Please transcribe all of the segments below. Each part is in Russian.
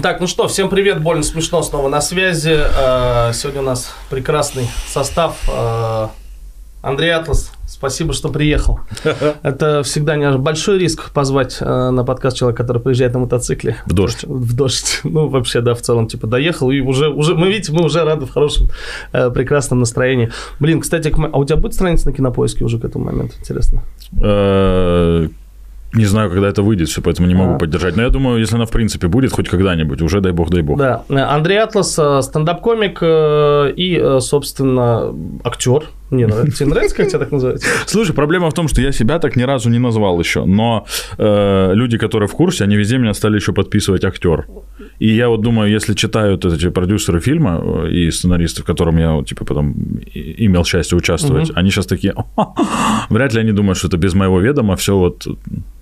Так, ну что, всем привет, больно смешно снова на связи. Э, сегодня у нас прекрасный состав. Э, Андрей Атлас, спасибо, что приехал. Это всегда не большой риск позвать э, на подкаст человека, который приезжает на мотоцикле. В дождь. В дождь. Ну, вообще, да, в целом, типа, доехал, и уже, уже мы, видите, мы уже рады в хорошем, прекрасном настроении. Блин, кстати, а у тебя будет страница на кинопоиске уже к этому моменту, интересно? Не знаю, когда это выйдет, все, поэтому не могу а. поддержать. Но я думаю, если она в принципе будет хоть когда-нибудь, уже дай бог, дай бог. Да. Андрей Атлас, э, стендап-комик э, и, э, собственно, актер. Мне нравится. Тебе нравится, как тебя так называют? Слушай, проблема в том, что я себя так ни разу не назвал еще. Но э, люди, которые в курсе, они везде меня стали еще подписывать актер. И я вот думаю, если читают эти продюсеры фильма и сценаристы, в котором я типа потом имел счастье участвовать, угу. они сейчас такие, вряд ли они думают, что это без моего ведома все вот.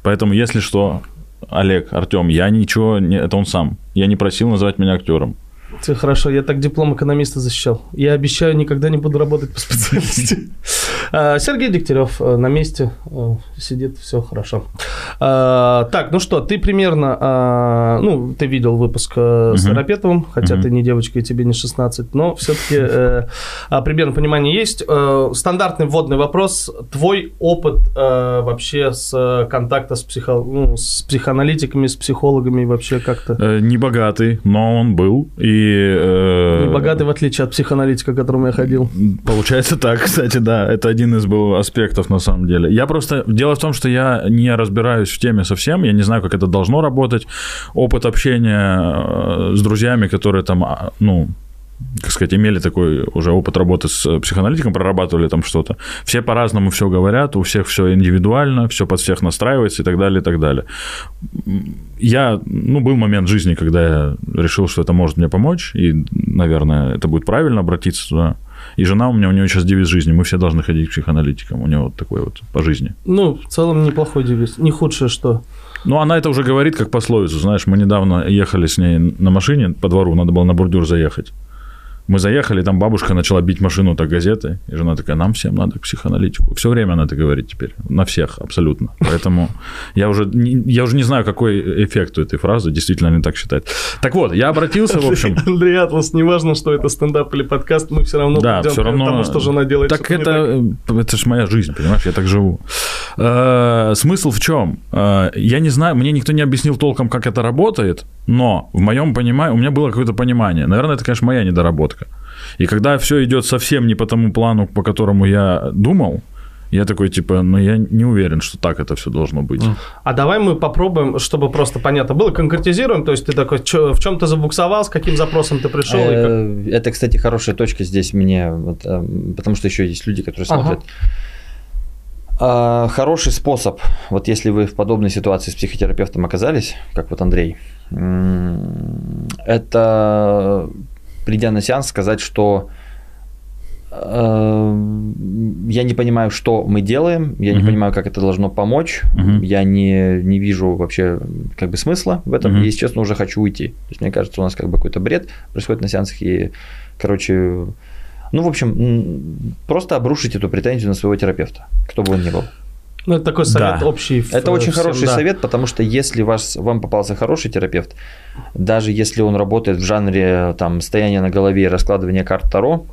Поэтому, если что, Олег, Артем, я ничего, не, это он сам. Я не просил называть меня актером. Все хорошо, я так диплом экономиста защищал. Я обещаю, никогда не буду работать по специальности. А, Сергей Дегтярев э, на месте э, сидит, все хорошо. А, так, ну что, ты примерно, а, ну, ты видел выпуск э, с Арапетовым, хотя ты не девочка и тебе не 16, но все-таки примерно понимание есть. Стандартный вводный вопрос. Твой опыт вообще с контакта с, психо, ну, с психоаналитиками, с психологами вообще как-то? Не богатый, но он был. И, э... Не богатый, в отличие от психоаналитика, к которому я ходил. Получается так, кстати, да. Это один из был аспектов на самом деле. Я просто... Дело в том, что я не разбираюсь в теме совсем, я не знаю, как это должно работать. Опыт общения э, с друзьями, которые там, а, ну, как сказать, имели такой уже опыт работы с психоаналитиком, прорабатывали там что-то. Все по-разному все говорят, у всех все индивидуально, все под всех настраивается и так далее, и так далее. Я, ну, был момент жизни, когда я решил, что это может мне помочь, и, наверное, это будет правильно обратиться туда. И жена у меня, у нее сейчас девиз жизни, мы все должны ходить к психоаналитикам, у нее вот такой вот по жизни. Ну, в целом неплохой девиз, не худшее что. Ну, она это уже говорит как пословицу, знаешь, мы недавно ехали с ней на машине по двору, надо было на бордюр заехать. Мы заехали, там бабушка начала бить машину так газетой, и жена такая, нам всем надо к психоаналитику. Все время она это говорит теперь, на всех абсолютно. Поэтому я уже, я уже не знаю, какой эффект у этой фразы, действительно они так считают. Так вот, я обратился, в общем... Андрей Атлас, неважно, что это стендап или подкаст, мы все равно да, все равно... потому что жена делает Так это, так. это же моя жизнь, понимаешь, я так живу. Э, смысл в чем? Э, я не знаю, мне никто не объяснил толком, как это работает, но в моем понимании, у меня было какое-то понимание. Наверное, это, конечно, моя недоработка. И когда все идет совсем не по тому плану, по которому я думал, я такой, типа, ну, я не уверен, что так это все должно быть. А давай мы попробуем, чтобы просто понятно было, конкретизируем. То есть ты такой, чё, в чем ты забуксовал, с каким запросом ты пришел? Э, это, кстати, хорошая точка здесь мне, э, потому что еще есть люди, которые смотрят. А, хороший способ, вот если вы в подобной ситуации с психотерапевтом оказались, как вот Андрей, это придя на сеанс, сказать, что э, я не понимаю, что мы делаем, я uh-huh. не понимаю, как это должно помочь, uh-huh. я не, не вижу вообще как бы смысла в этом, uh-huh. и, если честно, уже хочу уйти. То есть, мне кажется, у нас как бы какой-то бред происходит на сеансах, и, короче, ну, в общем, просто обрушить эту претензию на своего терапевта, кто бы он ни был. Ну, это такой совет да. общий. Это очень всем, хороший да. совет, потому что если вас, вам попался хороший терапевт, даже если он работает в жанре там, стояния на голове и раскладывания карт Таро,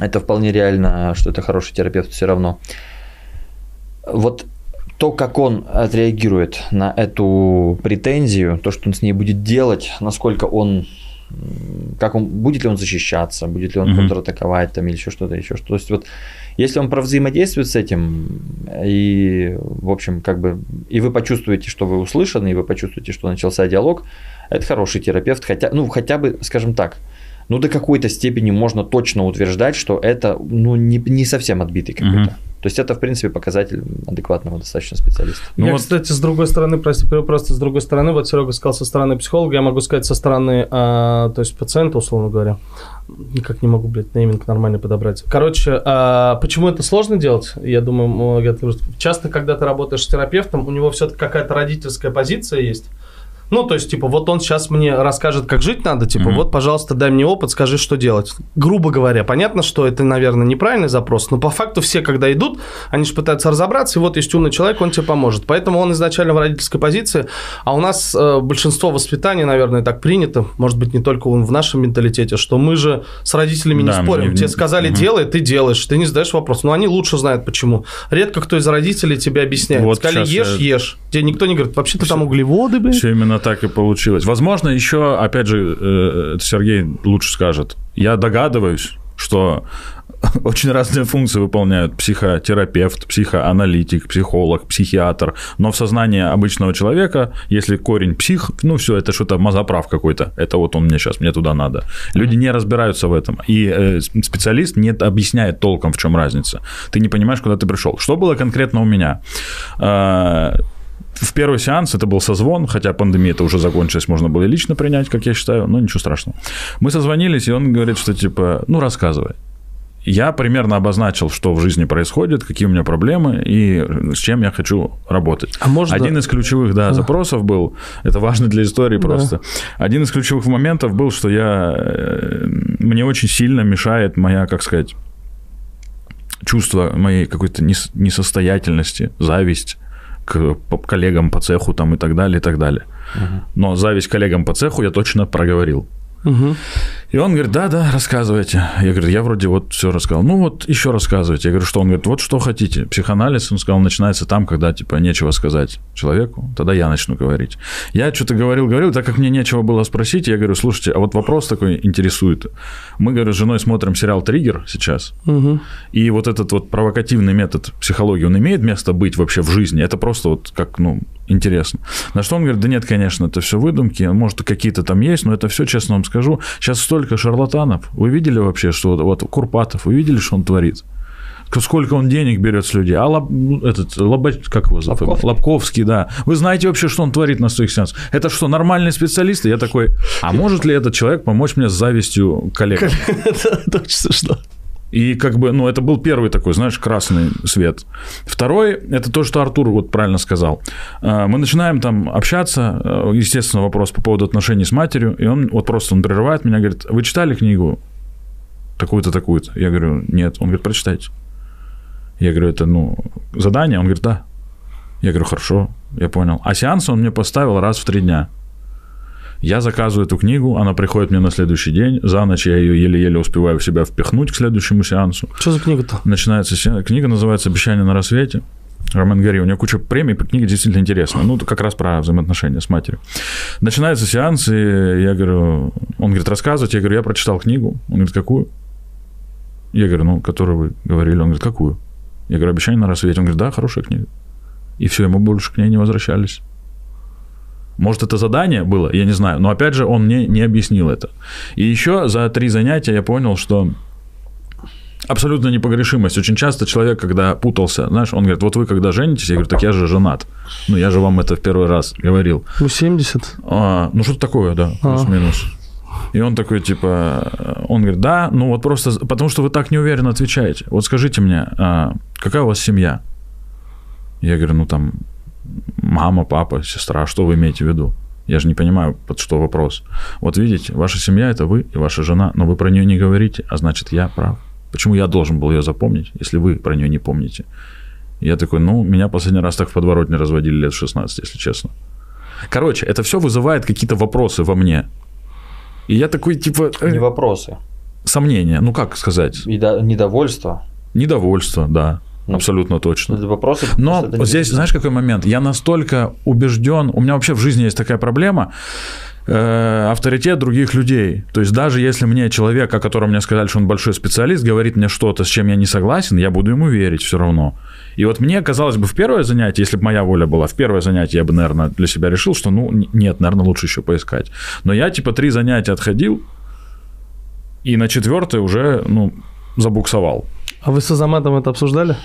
это вполне реально, что это хороший терапевт все равно. Вот то, как он отреагирует на эту претензию, то, что он с ней будет делать, насколько он как он, будет ли он защищаться, будет ли он mm-hmm. контратаковать там или еще что-то, еще что-то. То есть вот если он провзаимодействует с этим, и, в общем, как бы, и вы почувствуете, что вы услышаны, и вы почувствуете, что начался диалог, это хороший терапевт, хотя, ну, хотя бы, скажем так, ну, до какой-то степени можно точно утверждать, что это, ну, не, не совсем отбитый какой-то. Mm-hmm. То есть это, в принципе, показатель адекватного достаточно специалиста. Ну, я, вот... кстати, с другой стороны, прости, просто с другой стороны, вот Серега сказал со стороны психолога, я могу сказать со стороны, а, то есть пациента, условно говоря, никак не могу, блядь, нейминг нормально подобрать. Короче, а, почему это сложно делать? Я думаю, часто, когда ты работаешь с терапевтом, у него все-таки какая-то родительская позиция есть, Ну, то есть, типа, вот он сейчас мне расскажет, как жить надо, типа, Мгм. вот, пожалуйста, дай мне опыт, скажи, что делать. Грубо говоря, понятно, что это, наверное, неправильный запрос, но по факту все, когда идут, они же пытаются разобраться, и вот есть умный человек, он тебе поможет. Поэтому он изначально в родительской позиции, а у нас э, большинство воспитания, наверное, так принято, может быть, не только в нашем менталитете, что мы же с родителями не Да, спорим. не- Тебе сказали, Мгм. делай, ты делаешь, ты не задаешь вопрос. Но они лучше знают, почему. Редко кто из родителей тебе объясняет. Вот Сказали, ешь, я- ешь. Тебе никто не говорит, вообще ты там углеводы, блин. Все именно так и получилось. Возможно, еще, опять же, э, это Сергей лучше скажет. Я догадываюсь, что очень разные функции выполняют психотерапевт, психоаналитик, психолог, психиатр. Но в сознании обычного человека, если корень псих, ну все, это что-то мозоправ какой-то. Это вот он мне сейчас, мне туда надо. Люди не разбираются в этом. И э, специалист не объясняет толком, в чем разница. Ты не понимаешь, куда ты пришел. Что было конкретно у меня? В первый сеанс это был созвон, хотя пандемия это уже закончилась, можно было и лично принять, как я считаю, но ничего страшного. Мы созвонились, и он говорит, что типа, ну рассказывай. Я примерно обозначил, что в жизни происходит, какие у меня проблемы и с чем я хочу работать. А можно- Один из ключевых, да, запросов был, это важно для истории Да. просто. Один из ключевых моментов был, что я э, мне очень сильно мешает моя, как сказать, чувство моей какой-то нес- несостоятельности, зависть к коллегам по цеху там и так далее, и так далее. Но зависть коллегам по цеху я точно проговорил. Мгм. И он говорит, да, да, рассказывайте. Я говорю, я вроде вот все рассказал. Ну вот еще рассказывайте. Я говорю, что? Он говорит, вот что хотите. Психоанализ, он сказал, начинается там, когда типа нечего сказать человеку. Тогда я начну говорить. Я что-то говорил, говорил, так как мне нечего было спросить, я говорю, слушайте, а вот вопрос такой интересует. Мы, говорю, с женой смотрим сериал «Триггер» сейчас. Мгм. И вот этот вот провокативный метод психологии, он имеет место быть вообще в жизни? Это просто вот как, ну, интересно. На что он говорит, да нет, конечно, это все выдумки, может, какие-то там есть, но это все, честно вам скажу, сейчас столько шарлатанов. Вы видели вообще, что вот Курпатов, вы видели, что он творит? Сколько он денег берет с людей? А Лоб- ну, этот, Лобач, как его зовут? Лобковский. Лобковский, да. Вы знаете вообще, что он творит на своих сеансах? Это что, нормальный специалист? И Я такой, а может ли этот человек помочь мне с завистью коллег? Это очень смешно. И как бы, ну, это был первый такой, знаешь, красный свет. Второй, это то, что Артур вот правильно сказал. А, Мы начинаем там общаться, э, естественно, вопрос по поводу отношений с матерью, и он вот просто, он прерывает меня, говорит, вы читали книгу такую-то, такую-то? Я говорю, нет. Он говорит, прочитайте. Я говорю, это, ну, задание? Он говорит, да. Я говорю, хорошо, я понял. А сеанс он мне поставил раз в три дня. Я заказываю эту книгу, она приходит мне на следующий день. За ночь я ее еле-еле успеваю в себя впихнуть к следующему сеансу. Что за книга-то? Начинается се- книга, называется «Обещание на рассвете». Роман Гори, у него куча премий, книга действительно интересная. Ну, как раз про взаимоотношения с матерью. Начинается сеанс, и я говорю, он говорит, рассказывайте. Я говорю, я прочитал книгу. Он говорит, какую? Я говорю, ну, которую вы говорили. Он говорит, какую? Я говорю, «Обещание на рассвете». Он говорит, да, хорошая книга. И все, ему больше к ней не возвращались. Может, это задание было, я не знаю. Но опять же, он мне не объяснил это. И еще за три занятия я понял, что абсолютно непогрешимость. Очень часто человек, когда путался, знаешь, он говорит, вот вы когда женитесь, я говорю, так я же женат. Ну, я же вам это в первый раз говорил. Ну, 70. А, ну, что-то такое, да, А. плюс-минус. И он такой, типа, он говорит, да, ну вот просто, потому что вы так неуверенно отвечаете. Вот скажите мне, а, какая у вас семья? Я говорю, ну там мама, папа, сестра, что вы имеете в виду? Я же не понимаю, под что вопрос. Вот видите, ваша семья – это вы и ваша жена, но вы про нее не говорите, а значит, я прав. Почему я должен был ее запомнить, если вы про нее не помните? Я такой, ну, меня последний раз так в подворотне разводили лет в 16, если честно. Короче, это все вызывает какие-то вопросы во мне. И я такой, типа, э, Не вопросы. сомнения, ну как сказать, И до- недовольство. недовольство, да, абсолютно точно. Это вопросы. Но здесь, знаешь, какой момент? Я настолько убежден, у меня вообще в жизни есть такая проблема, э, авторитет других людей. То есть даже если мне человек, о котором мне сказали, что он большой специалист, говорит мне что-то, с чем я не согласен, я буду ему верить все равно. И вот мне казалось бы в первое занятие, если бы моя воля была, в первое занятие я бы, наверное, для себя решил, что ну нет, наверное, лучше еще поискать. Но я типа три занятия отходил, и на четвертое уже, ну, забуксовал. А вы с Азаматом это обсуждали?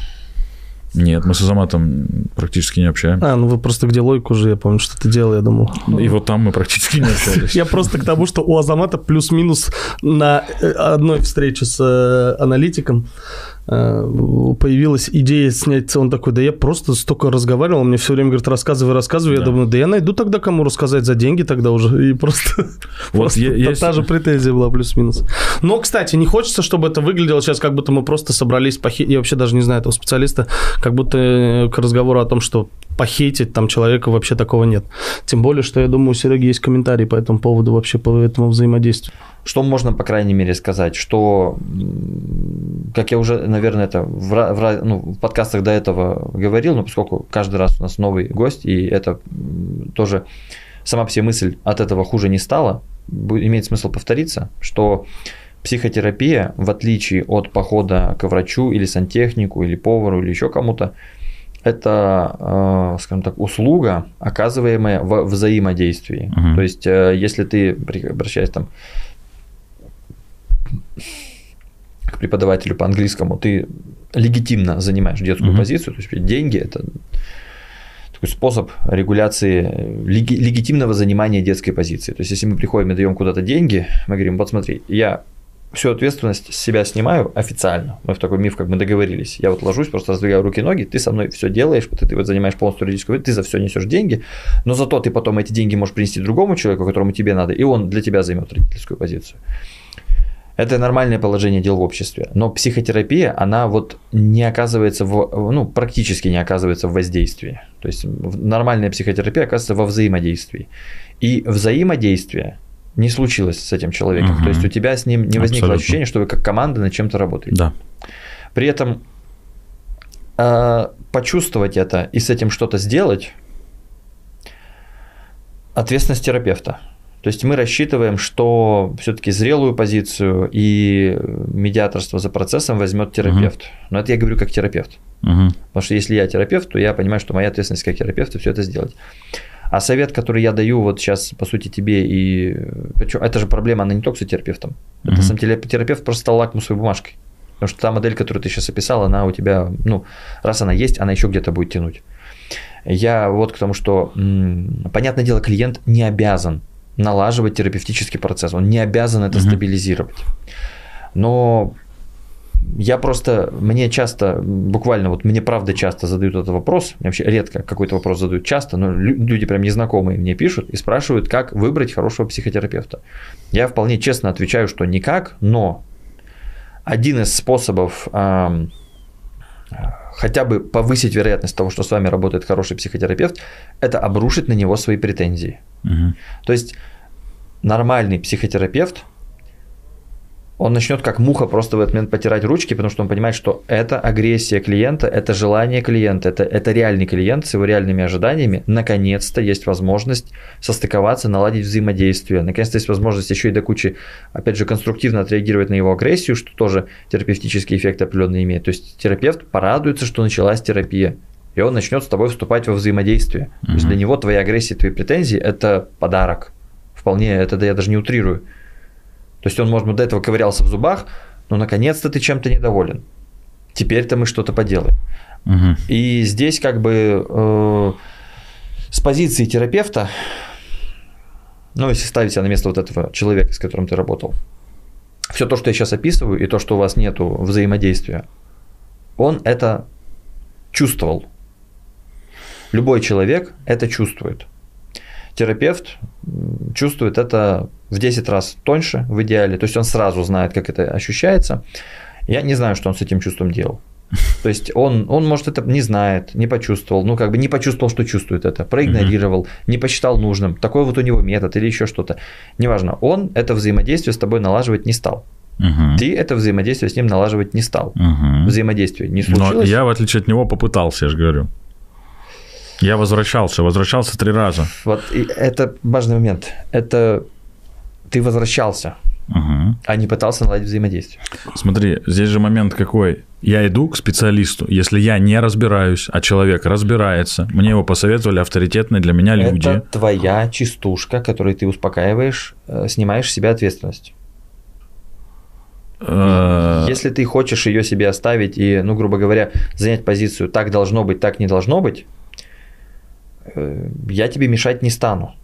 Нет, мы с Азаматом практически не общаемся. А, ну вы просто где логику уже, я помню, что ты делал, я думал. И вот там мы практически не общались. Я просто к тому, что у Азамата плюс-минус на э, одной встрече с э, аналитиком появилась идея снять, он такой, да я просто столько разговаривал, он мне все время говорит, рассказывай, рассказывай. Я Да. думаю, да я найду тогда кому рассказать за деньги тогда уже. И просто, Вот просто есть- та же претензия была плюс-минус. Но, кстати, не хочется, чтобы это выглядело сейчас, как будто мы просто собрались похитить. Я вообще даже не знаю этого специалиста, как будто э, к разговору о том, что похитить там человека вообще такого нет. Тем более, что я думаю, у Сереги есть комментарии по этому поводу, вообще по этому взаимодействию. Что можно, по крайней мере, сказать? Что, как я уже, наверное, это в, в ну, в подкастах до этого говорил, но поскольку каждый раз у нас новый гость, и это тоже сама себе мысль от этого хуже не стала, имеет смысл повториться, что психотерапия, в отличие от похода к врачу или сантехнику, или повару, или еще кому-то, это, э, скажем так, услуга, оказываемая во взаимодействии. Мгм. То есть, э, если ты, обращаясь там к преподавателю по английскому, ты легитимно занимаешь детскую Мгм. позицию, то есть деньги это такой способ регуляции леги- легитимного занимания детской позиции. То есть, если мы приходим и даем куда-то деньги, мы говорим, вот смотри, я всю ответственность с себя снимаю официально. Мы в такой миф, как мы договорились. Я вот ложусь, просто раздвигаю руки и ноги, ты со мной все делаешь, вот ты вот занимаешь полностью юридическую, ты за все несешь деньги, но зато ты потом эти деньги можешь принести другому человеку, которому тебе надо, и он для тебя займет родительскую позицию. Это нормальное положение дел в обществе. Но психотерапия, она вот не оказывается, в, ну, практически не оказывается в воздействии. То есть нормальная психотерапия оказывается во взаимодействии. И взаимодействие не случилось с этим человеком. Мгм. То есть у тебя с ним не возникло Абсолютно. ощущение, что вы как команда над чем-то работаете. Да. При этом э, почувствовать это и с этим что-то сделать ответственность терапевта. То есть мы рассчитываем, что все-таки зрелую позицию и медиаторство за процессом возьмет терапевт. Но это я говорю как терапевт. Мгм. Потому что если я терапевт, то я понимаю, что моя ответственность как терапевта все это сделать. А совет, который я даю вот сейчас, по сути, тебе и... Причем это же проблема, она не только с терапевтом. Это Мгм. сам терапевт просто стал лакмусовой бумажкой. Потому что та модель, которую ты сейчас описал, она у тебя, ну, раз она есть, она еще где-то будет тянуть. Я вот к тому, что, понятное дело, клиент не обязан налаживать терапевтический процесс, он не обязан это Мгм. стабилизировать. Но я просто, мне часто, буквально вот мне правда часто задают этот вопрос, мне вообще редко какой-то вопрос задают часто, но лю- люди прям незнакомые мне пишут и спрашивают, как выбрать хорошего психотерапевта. Я вполне честно отвечаю, что никак, но один из способов ам, хотя бы повысить вероятность того, что с вами работает хороший психотерапевт, это обрушить на него свои претензии. Мгм. То есть нормальный психотерапевт, он начнет как муха просто в этот момент потирать ручки, потому что он понимает, что это агрессия клиента, это желание клиента, это, это реальный клиент с его реальными ожиданиями. Наконец-то есть возможность состыковаться, наладить взаимодействие. Наконец-то есть возможность еще и до кучи, опять же, конструктивно отреагировать на его агрессию, что тоже терапевтический эффект определенный имеет. То есть терапевт порадуется, что началась терапия. И он начнет с тобой вступать во взаимодействие. То есть для него твои агрессии, твои претензии – это подарок. Вполне, это да я даже не утрирую. То есть он, может быть, до этого ковырялся в зубах, но наконец-то ты чем-то недоволен. Теперь-то мы что-то поделаем. Мгм. И здесь как бы э, с позиции терапевта, ну, если ставить себя на место вот этого человека, с которым ты работал, все то, что я сейчас описываю, и то, что у вас нету взаимодействия, он это чувствовал. Любой человек это чувствует. Терапевт чувствует это в 10 раз тоньше в идеале, то есть он сразу знает, как это ощущается. Я не знаю, что он с этим чувством делал. То есть он, он, может, это не знает, не почувствовал, ну, как бы не почувствовал, что чувствует это, проигнорировал, не посчитал нужным. Такой вот у него метод или еще что-то. Неважно, он это взаимодействие с тобой налаживать не стал. Мгм. Ты это взаимодействие с ним налаживать не стал. Мгм. Взаимодействие не Но случилось. я, в отличие от него, попытался, я же говорю. Я возвращался, возвращался три раза. Вот и это важный момент. Это ты возвращался, Мгм. а не пытался наладить взаимодействие. Смотри, здесь же момент какой. Я иду к специалисту, если я не разбираюсь, а человек разбирается, мне его посоветовали авторитетные для меня люди. Это твоя частушка, которой ты успокаиваешь, э, снимаешь с себя ответственность. Э, Если ты хочешь ее себе оставить и, ну, грубо говоря, занять позицию так должно быть, так не должно быть, э, я тебе мешать не стану.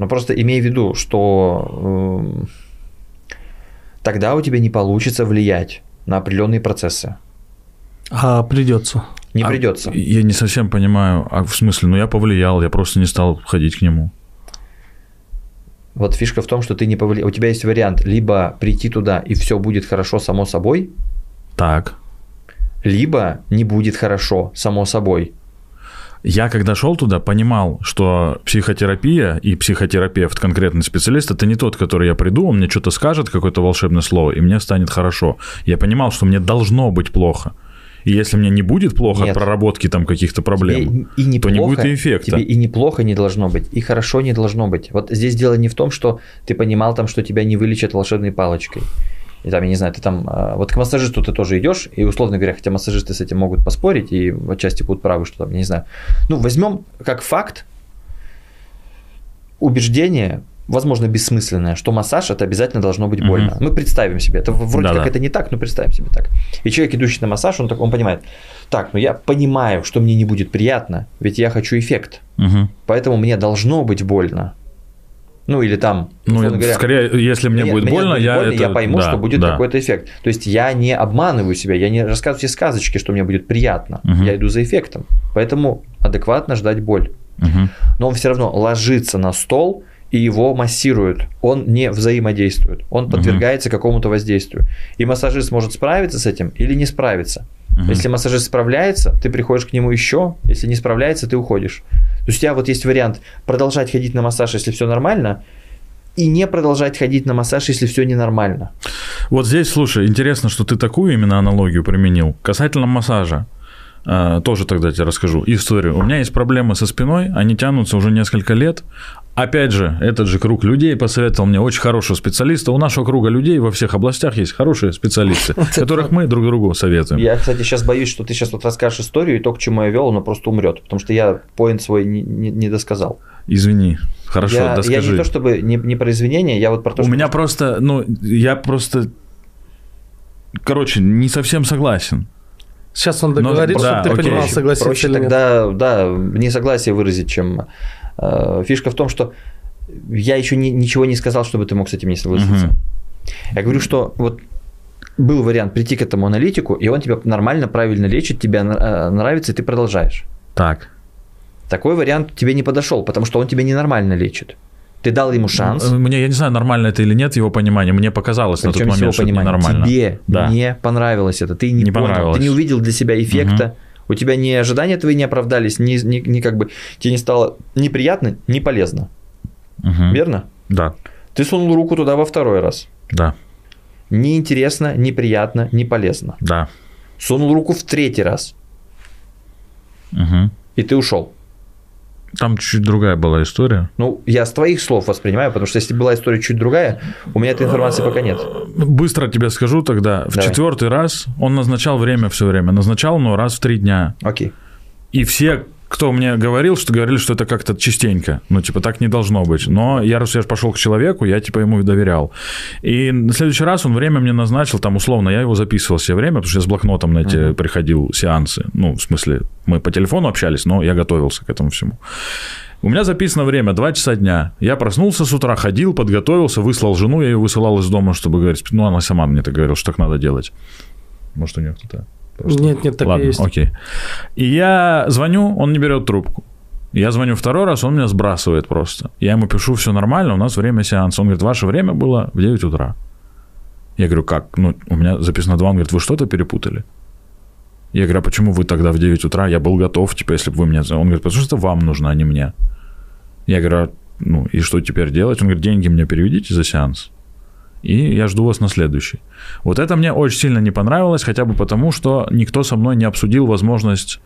Но просто имей в виду, что эм, тогда у тебя не получится влиять на определенные процессы. А придется. Не А придется. Я не совсем понимаю, а в смысле, ну я повлиял, я просто не стал ходить к нему. Вот фишка в том, что ты не повлиял. У тебя есть вариант либо прийти туда и все будет хорошо само собой, Так. либо не будет хорошо само собой. Я, когда шел туда, понимал, что психотерапия и психотерапевт, конкретный специалист, это не тот, который я приду, он мне что-то скажет, какое-то волшебное слово, и мне станет хорошо. Я понимал, что мне должно быть плохо. И если мне не будет плохо Нет. от проработки там каких-то проблем, Тебе и неплохо, то не будет и эффекта. Тебе и неплохо не должно быть, и хорошо не должно быть. Вот здесь дело не в том, что ты понимал там, что тебя не вылечат волшебной палочкой. И там, я не знаю, ты там, а, вот к массажисту ты тоже идешь, и условно говоря, хотя массажисты с этим могут поспорить, и отчасти будут правы, что там, я не знаю. Ну, возьмем как факт убеждение, возможно, бессмысленное, что массаж это обязательно должно быть больно. Мы представим себе, это вроде Да-да. как это не так, но представим себе так. И человек, идущий на массаж, он, так, он понимает, так, ну я понимаю, что мне не будет приятно, ведь я хочу эффект, Мгм. поэтому мне должно быть больно. Ну или там, Ну, говоря, скорее, если мне, будет больно, я, больно, это- я пойму, да, что будет да. какой-то эффект. То есть я не обманываю себя, я не рассказываю себе сказочки, что мне будет приятно. Мгм. Я иду за эффектом. Поэтому адекватно ждать боль. Мгм. Но он все равно ложится на стол и его массируют. Он не взаимодействует. Он подвергается какому-то воздействию. И массажист может справиться с этим или не справиться. Мгм. Если массажист справляется, ты приходишь к нему еще. Если не справляется, ты уходишь. То есть у тебя вот есть вариант продолжать ходить на массаж, если все нормально, и не продолжать ходить на массаж, если все ненормально. Вот здесь, слушай, интересно, что ты такую именно аналогию применил. Касательно массажа. э, тоже тогда тебе расскажу историю. У меня есть проблемы со спиной, они тянутся уже несколько лет. Опять же, этот же круг людей посоветовал мне очень хорошего специалиста. У нашего круга людей во всех областях есть хорошие специалисты, которых мы друг другу советуем. Я, кстати, сейчас боюсь, что ты сейчас вот расскажешь историю, и то, к чему я вел, оно просто умрет. Потому что я поинт свой не, не- не досказал. Извини. Хорошо, я, я доскажи. не то чтобы не, не про извинения, я вот про то, У что меня просто, ну, я просто, короче, не совсем согласен. Сейчас он Ну, договорит, да, чтобы ты окей. понимал, согласиться проще или нет. тогда, да, несогласие выразить, чем фишка в том, что я еще ни- ничего не сказал, чтобы ты мог с этим не согласиться. Мгм. Я говорю, что вот был вариант прийти к этому аналитику, и он тебя нормально, правильно лечит, тебе э, нравится, и ты продолжаешь. Так. Такой вариант тебе не подошел, потому что он тебя ненормально лечит. Ты дал ему шанс. Э, Мне, я не знаю, нормально это или нет, его понимание. Мне показалось на тот Причем момент, что это ненормально. Тебе Да. не понравилось это, ты не, Не понял, понравилось. ты не увидел для себя эффекта, у тебя ни ожидания твои не оправдались, ни, ни, ни как бы тебе не стало неприятно, не полезно. Мгм. Верно? Да, Ты сунул руку туда во второй раз. да, Неинтересно, неприятно, не полезно. да. Сунул руку в третий раз, Мгм. и ты ушел. Там чуть другая была история. Ну, я с твоих слов воспринимаю, потому что если была история чуть другая, у меня этой информации пока нет. Быстро тебе скажу тогда. В Давай. четвертый раз он назначал время все время. Назначал, но раз в три дня. Окей. И все, кто мне говорил, что говорили, что это как-то частенько. Ну, типа, так не должно быть. Но я раз я пошел к человеку, я типа ему доверял. И на следующий раз он время мне назначил, там условно, я его записывал все время, потому что я с блокнотом на эти Мгм. приходил сеансы. Ну, в смысле, мы по телефону общались, но я готовился к этому всему. У меня записано время 2 часа дня. Я проснулся с утра, ходил, подготовился, выслал жену, я ее высылал из дома, чтобы говорить. Ну, она сама мне так говорила, что так надо делать. Может, у нее кто-то... просто- Нет, нет, так Ладно, и есть. окей. И я звоню, он не берет трубку. Я звоню второй раз, он меня сбрасывает просто. Я ему пишу, все нормально, у нас время сеанса. Он говорит, ваше время было в 9 утра. Я говорю, как? Ну, у меня записано 2. Он говорит, вы что-то перепутали? Я говорю, а почему вы тогда в 9 утра? Я был готов, типа, если бы вы мне... Он говорит, потому что это вам нужно, а не мне. Я говорю, «А, ну и что теперь делать? Он говорит, деньги мне переведите за сеанс. И я жду вас на следующий. Вот это мне очень сильно не понравилось, хотя бы потому, что никто со мной не обсудил возможность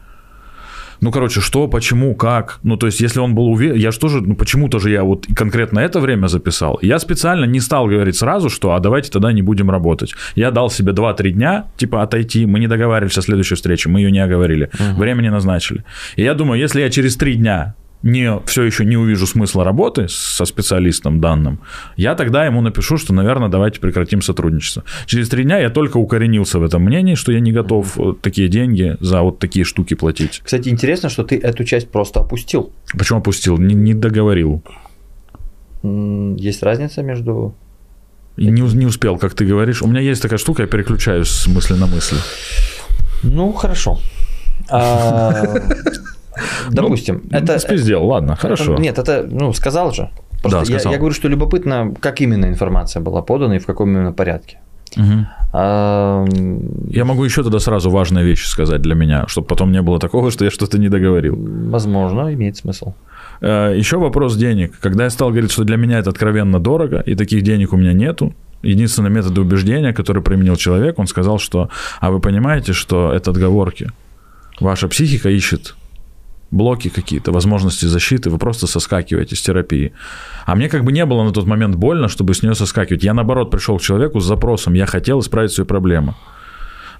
ну, короче, что, почему, как. Ну, то есть, если он был уверен, я же тоже, ну, почему-то же я вот конкретно это время записал. Я специально не стал говорить сразу, что, а давайте тогда не будем работать. Я дал себе 2-3 дня, типа, отойти. Мы не договаривались о следующей встрече, мы ее не оговорили. Время не назначили. И я думаю, если я через 3 дня не, все еще не увижу смысла работы со специалистом данным, я тогда ему напишу, что, наверное, давайте прекратим сотрудничество. Через три дня я только укоренился в этом мнении, что я не готов э, такие деньги за вот такие штуки платить. Кстати, интересно, что ты эту часть просто опустил. Почему опустил? Не, не договорил. Есть разница между... И не, не успел, как ты говоришь. У меня есть такая штука, я переключаюсь с мысли на мысль. Ну, хорошо. А, Допустим, Ну, это... Спиздел, ладно, хорошо. Нет, это, ну, сказал же. Просто Да, я, сказал. я говорю, что любопытно, как именно информация была подана и в каком именно порядке. Мгм. А, Я могу еще тогда сразу важные вещи сказать для меня, чтобы потом не было такого, что я что-то не договорил. возможно, имеет смысл. Э, Еще вопрос денег. Когда я стал говорить, что для меня это откровенно дорого, и таких денег у меня нету, единственный метод убеждения, который применил человек, он сказал, что, а вы понимаете, что это отговорки. Ваша психика ищет блоки какие-то, возможности защиты, вы просто соскакиваете с терапии. А мне как бы не было на тот момент больно, чтобы с нее соскакивать. Я, наоборот, пришел к человеку с запросом, я хотел исправить свою проблему.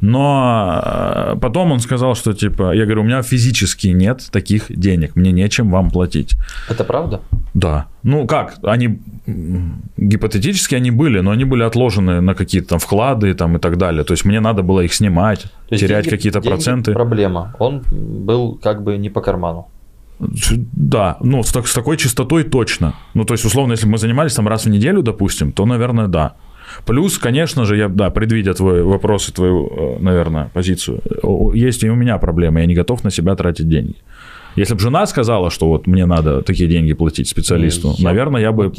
Но э, потом он сказал, что типа, я говорю, у меня физически нет таких денег, мне нечем вам платить. Это правда? Да. Ну как, они гипотетически они были, но они были отложены на какие-то там вклады там, и так далее. То есть мне надо было их снимать, То терять деньги- какие-то деньги проценты. Проблема. Он был как бы не по карману. Да, ну с, так- с такой частотой точно. Ну то есть условно, если бы мы занимались там раз в неделю, допустим, то, наверное, да. Плюс, конечно же, я, да, предвидя твой вопрос и твою, э, наверное, позицию, есть и у меня проблема, я не готов на себя тратить деньги. Если бы жена сказала, что вот мне надо такие деньги платить специалисту, Я- наверное, я бы...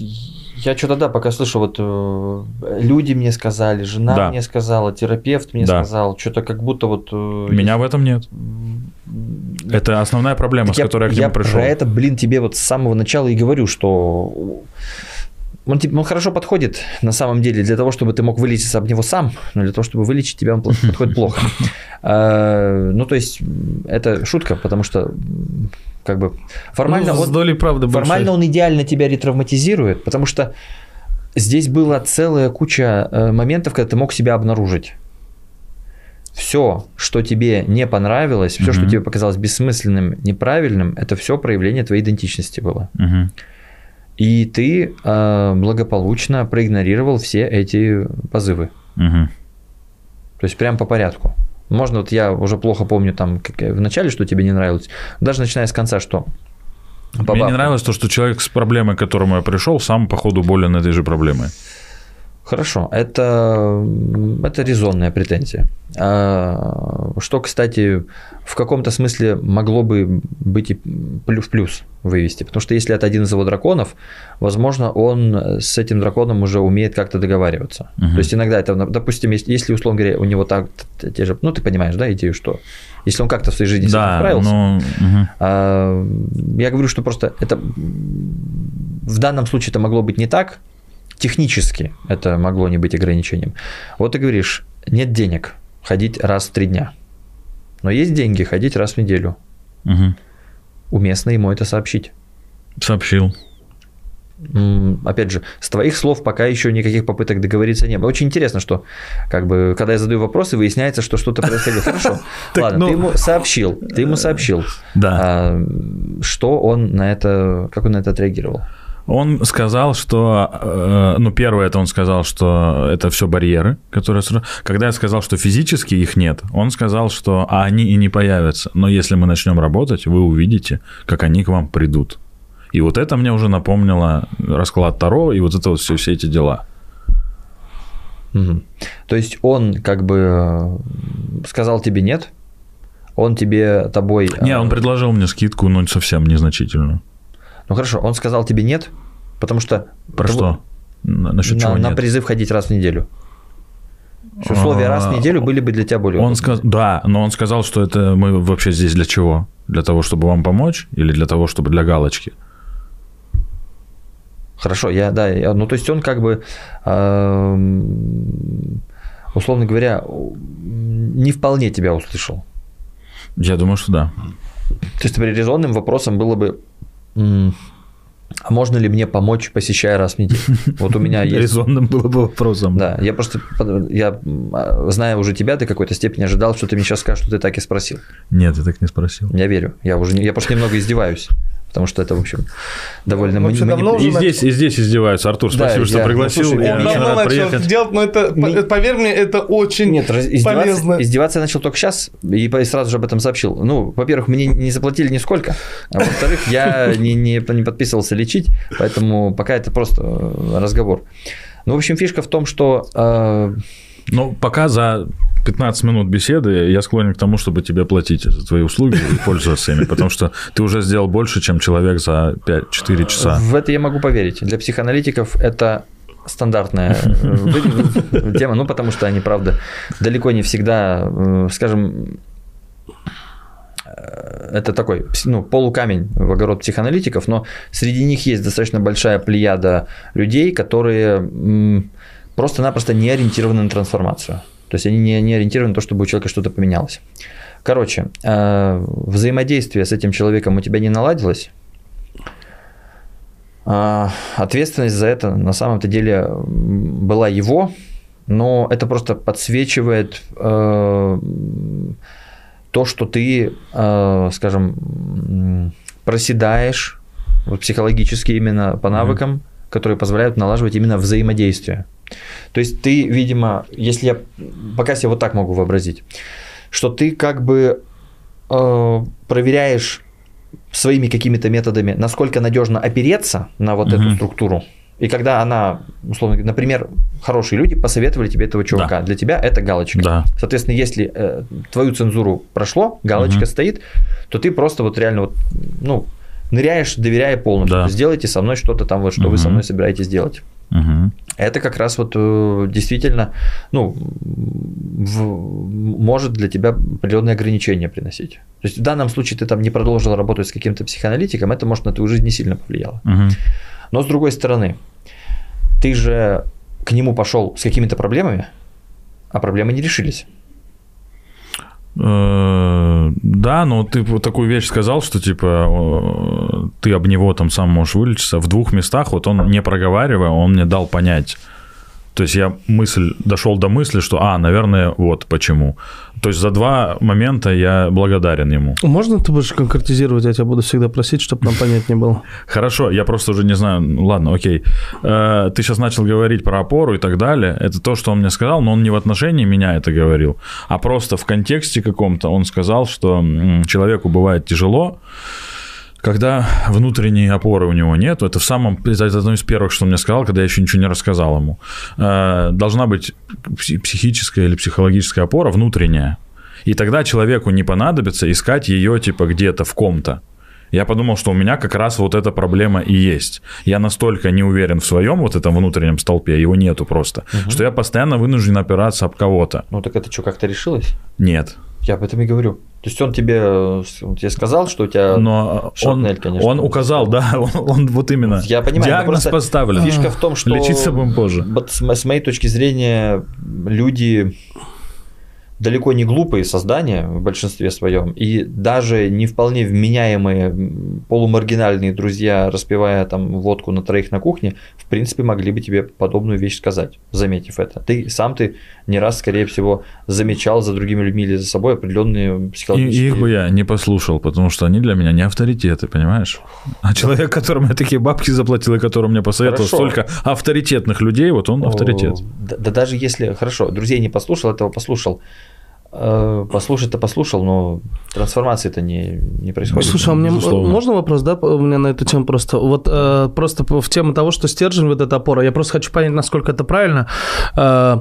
Я что-то, да, пока слышу, вот э, люди мне сказали, жена Да. мне сказала, терапевт мне Да. сказал, что-то как будто вот... э, Меня в этом нет. Это основная проблема, Так с которой я к я нему пришел. про это, блин, тебе вот с самого начала и говорю, что он, типа, он хорошо подходит на самом деле для того, чтобы ты мог вылечиться об него сам, но для того, чтобы вылечить тебя, он подходит плохо. А, Ну, то есть, это шутка, потому что, как бы, формально Ну, он, долей правды формально он идеально тебя ретравматизирует, потому что здесь была целая куча э, моментов, когда ты мог себя обнаружить. Все, что тебе не понравилось, все, что Мгм. тебе показалось бессмысленным, неправильным, это все проявление твоей идентичности было. Мгм. И ты э, благополучно проигнорировал все эти позывы. Мгм. То есть прям по порядку. Можно, вот я уже плохо помню там как, в начале, что тебе не нравилось, даже начиная с конца, что по Мне не нравилось то, что человек с проблемой, к которому я пришел, сам, походу, болен этой же проблемой. Хорошо, это, это резонная претензия. А, Что, кстати, в каком-то смысле могло бы быть и в плюс вывести. Потому что если это один из его драконов, возможно, он с этим драконом уже умеет как-то договариваться. Мгм. То есть иногда это, допустим, если, условно говоря, у него так те же, ну ты понимаешь, да, идею, что если он как-то в своей жизни Да, справился, ну... мгм. а, Я говорю, что просто это в данном случае это могло быть не так, технически это могло не быть ограничением. Вот ты говоришь, нет денег ходить раз в три дня, но есть деньги ходить раз в неделю. Мгм. Уместно ему это сообщить. Сообщил. Опять же, с твоих слов пока еще никаких попыток договориться не было. Очень интересно, что как бы, когда я задаю вопросы, выясняется, что что-то происходило. Хорошо, ладно, ну- ты ему сообщил, ты ему сообщил. Да. А, что он на это, как он на это отреагировал? Он сказал, что, э, ну, первое, это он сказал, что это все барьеры, которые... Когда я сказал, что физически их нет, он сказал, что а они и не появятся. Но если мы начнем работать, вы увидите, как они к вам придут. И вот это мне уже напомнило расклад Таро и вот это вот все, все эти дела. Мгм. То есть он как бы э, сказал тебе нет, он тебе тобой... Не, э, он предложил мне скидку, но совсем незначительную. Ну хорошо, он сказал тебе нет, потому что... Про что? На- Насчет На, чего на нет? призыв ходить раз в неделю. Есть Условия раз в неделю были бы для тебя более Он сказал, да, но он сказал, что это мы вообще здесь для чего? Для того, чтобы вам помочь или для того, чтобы для галочки? Хорошо, я, да, я- ну то есть он как бы, эм, условно говоря, не вполне тебя услышал. Я думаю, что да. То есть резонным вопросом было бы, 嗯 а можно ли мне помочь, посещая раз в неделю? Вот у меня есть... Резонным было бы вопросом. Да, я просто, я, а, зная уже тебя, до какой-то степени ожидал, что ты мне сейчас скажешь, что ты так и спросил. Нет, я так не спросил. Я верю, я уже, не- я просто немного издеваюсь, потому что это, в общем, довольно... Давно манипу- уже И здесь, и здесь издеваются. Артур, Да, спасибо, что я- пригласил. ну, слушай, Я Он давно начал приехать. делать, но это, Ми- поверь мне, это очень Нет, издеваться, полезно. издеваться я начал только сейчас и сразу же об этом сообщил. Ну, во-первых, мне не заплатили нисколько, а во-вторых, я не, не, не подписывался лечить, поэтому пока это просто э, разговор. Ну, в общем, фишка в том, что э, Ну, пока за 15 минут беседы, я склонен к тому, чтобы тебе платить за твои услуги и пользоваться ими, потому что ты уже сделал больше, чем человек за 5-4 часа. В это я могу поверить. Для психоаналитиков это стандартная э, тема, ну, потому что они, правда, далеко не всегда, э, скажем, это такой ну, полукамень в огород психоаналитиков, но среди них есть достаточно большая плеяда людей, которые просто-напросто не ориентированы на трансформацию. То есть они не, не ориентированы на то, чтобы у человека что-то поменялось. Короче, взаимодействие с этим человеком у тебя не наладилось, а, ответственность за это на самом-то деле была его, но это просто подсвечивает э, то, что ты, э, скажем, проседаешь вот психологически именно по навыкам, mm-hmm. которые позволяют налаживать именно взаимодействие. То есть ты, видимо, если я пока себе вот так могу вообразить, что ты как бы э, проверяешь своими какими-то методами, насколько надежно опереться на вот угу. эту структуру. И когда она, условно, например, хорошие люди посоветовали тебе этого чувака, да. для тебя это галочка. Да. Соответственно, если э, твою цензуру прошло, галочка угу. стоит, то ты просто вот реально вот, ну, ныряешь, доверяя полностью. Да. Сделайте со мной что-то там, вот, что угу. вы со мной собираетесь делать. Угу. Это как раз вот э, действительно, ну, в, может для тебя определенные ограничения приносить. То есть в данном случае ты там не продолжил работать с каким-то психоаналитиком, это может на твою жизнь не сильно повлияло. Угу. Но с другой стороны, ты же к нему пошел с какими-то проблемами, а проблемы не решились. Э, да, но ты вот такую вещь сказал, что типа ты об него там сам можешь вылечиться. В двух местах вот он не проговаривая, он мне дал понять, то есть я мысль, дошел до мысли, что, а, наверное, вот почему. То есть за два момента я благодарен ему. Можно ты будешь конкретизировать? Я тебя буду всегда просить, чтобы нам понятнее было. Хорошо, я просто уже не знаю. Ну, ладно, окей. Э, ты сейчас начал говорить про опору и так далее. Это то, что он мне сказал, но он не в отношении меня это говорил, а просто в контексте каком-то он сказал, что человеку бывает тяжело, когда внутренней опоры у него нет, это в самом, это одно из первых, что он мне сказал, когда я еще ничего не рассказал ему, э, должна быть психическая или психологическая опора внутренняя. И тогда человеку не понадобится искать ее типа где-то в ком-то. Я подумал, что у меня как раз вот эта проблема и есть. Я настолько не уверен в своем вот этом внутреннем столпе, его нету просто, угу. что я постоянно вынужден опираться об кого-то. Ну так это что, как-то решилось? Нет. Я об этом и говорю. То есть он тебе, он тебе сказал, что у тебя Но шотнель, он, конечно. Он указал, да, он, он вот именно. Я понимаю. Диагноз поставлен. Фишка в том, что лечиться будем позже. С, с моей точки зрения люди далеко не глупые создания в большинстве своем, и даже не вполне вменяемые полумаргинальные друзья, распивая там водку на троих на кухне, в принципе, могли бы тебе подобную вещь сказать, заметив это. Ты сам ты не раз, скорее всего, замечал за другими людьми или за собой определенные психологические... И их бы я не послушал, потому что они для меня не авторитеты, понимаешь? А человек, которому я такие бабки заплатил и которому мне посоветовал хорошо. столько авторитетных людей, вот он авторитет. Да, да даже если... Хорошо, друзей не послушал, этого послушал. Э, послушать-то послушал, но трансформации-то не, не происходит. Слушай, а мне Безусловно. можно вопрос, да, у меня на эту тему просто? Вот э, просто в тему того, что стержень, вот эта опора, я просто хочу понять, насколько это правильно. Э,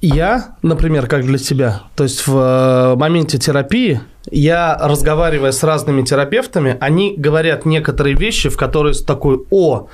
я, например, как для себя, то есть в э, моменте терапии я, разговаривая с разными терапевтами, они говорят некоторые вещи, в которые такой, о,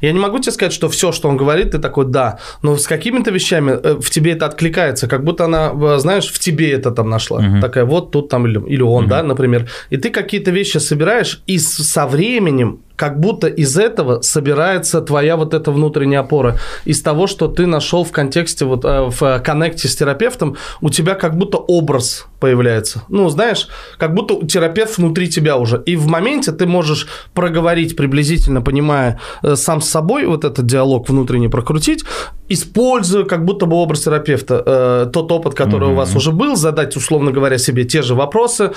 я не могу тебе сказать, что все, что он говорит, ты такой, да, но с какими-то вещами э, в тебе это откликается, как будто она, знаешь, в тебе это там нашла. Угу. Такая, вот тут там, или, или он, угу. да, например. И ты какие-то вещи собираешь, и со временем как будто из этого собирается твоя вот эта внутренняя опора. Из того, что ты нашел в контексте, вот э, в коннекте с терапевтом, у тебя как будто образ появляется. Ну, знаешь, как будто терапевт внутри тебя уже. И в моменте ты можешь проговорить приблизительно, понимая э, сам с собой вот этот диалог внутренний прокрутить, используя как будто бы образ терапевта, э, тот опыт, который угу. у вас уже был, задать, условно говоря, себе те же вопросы,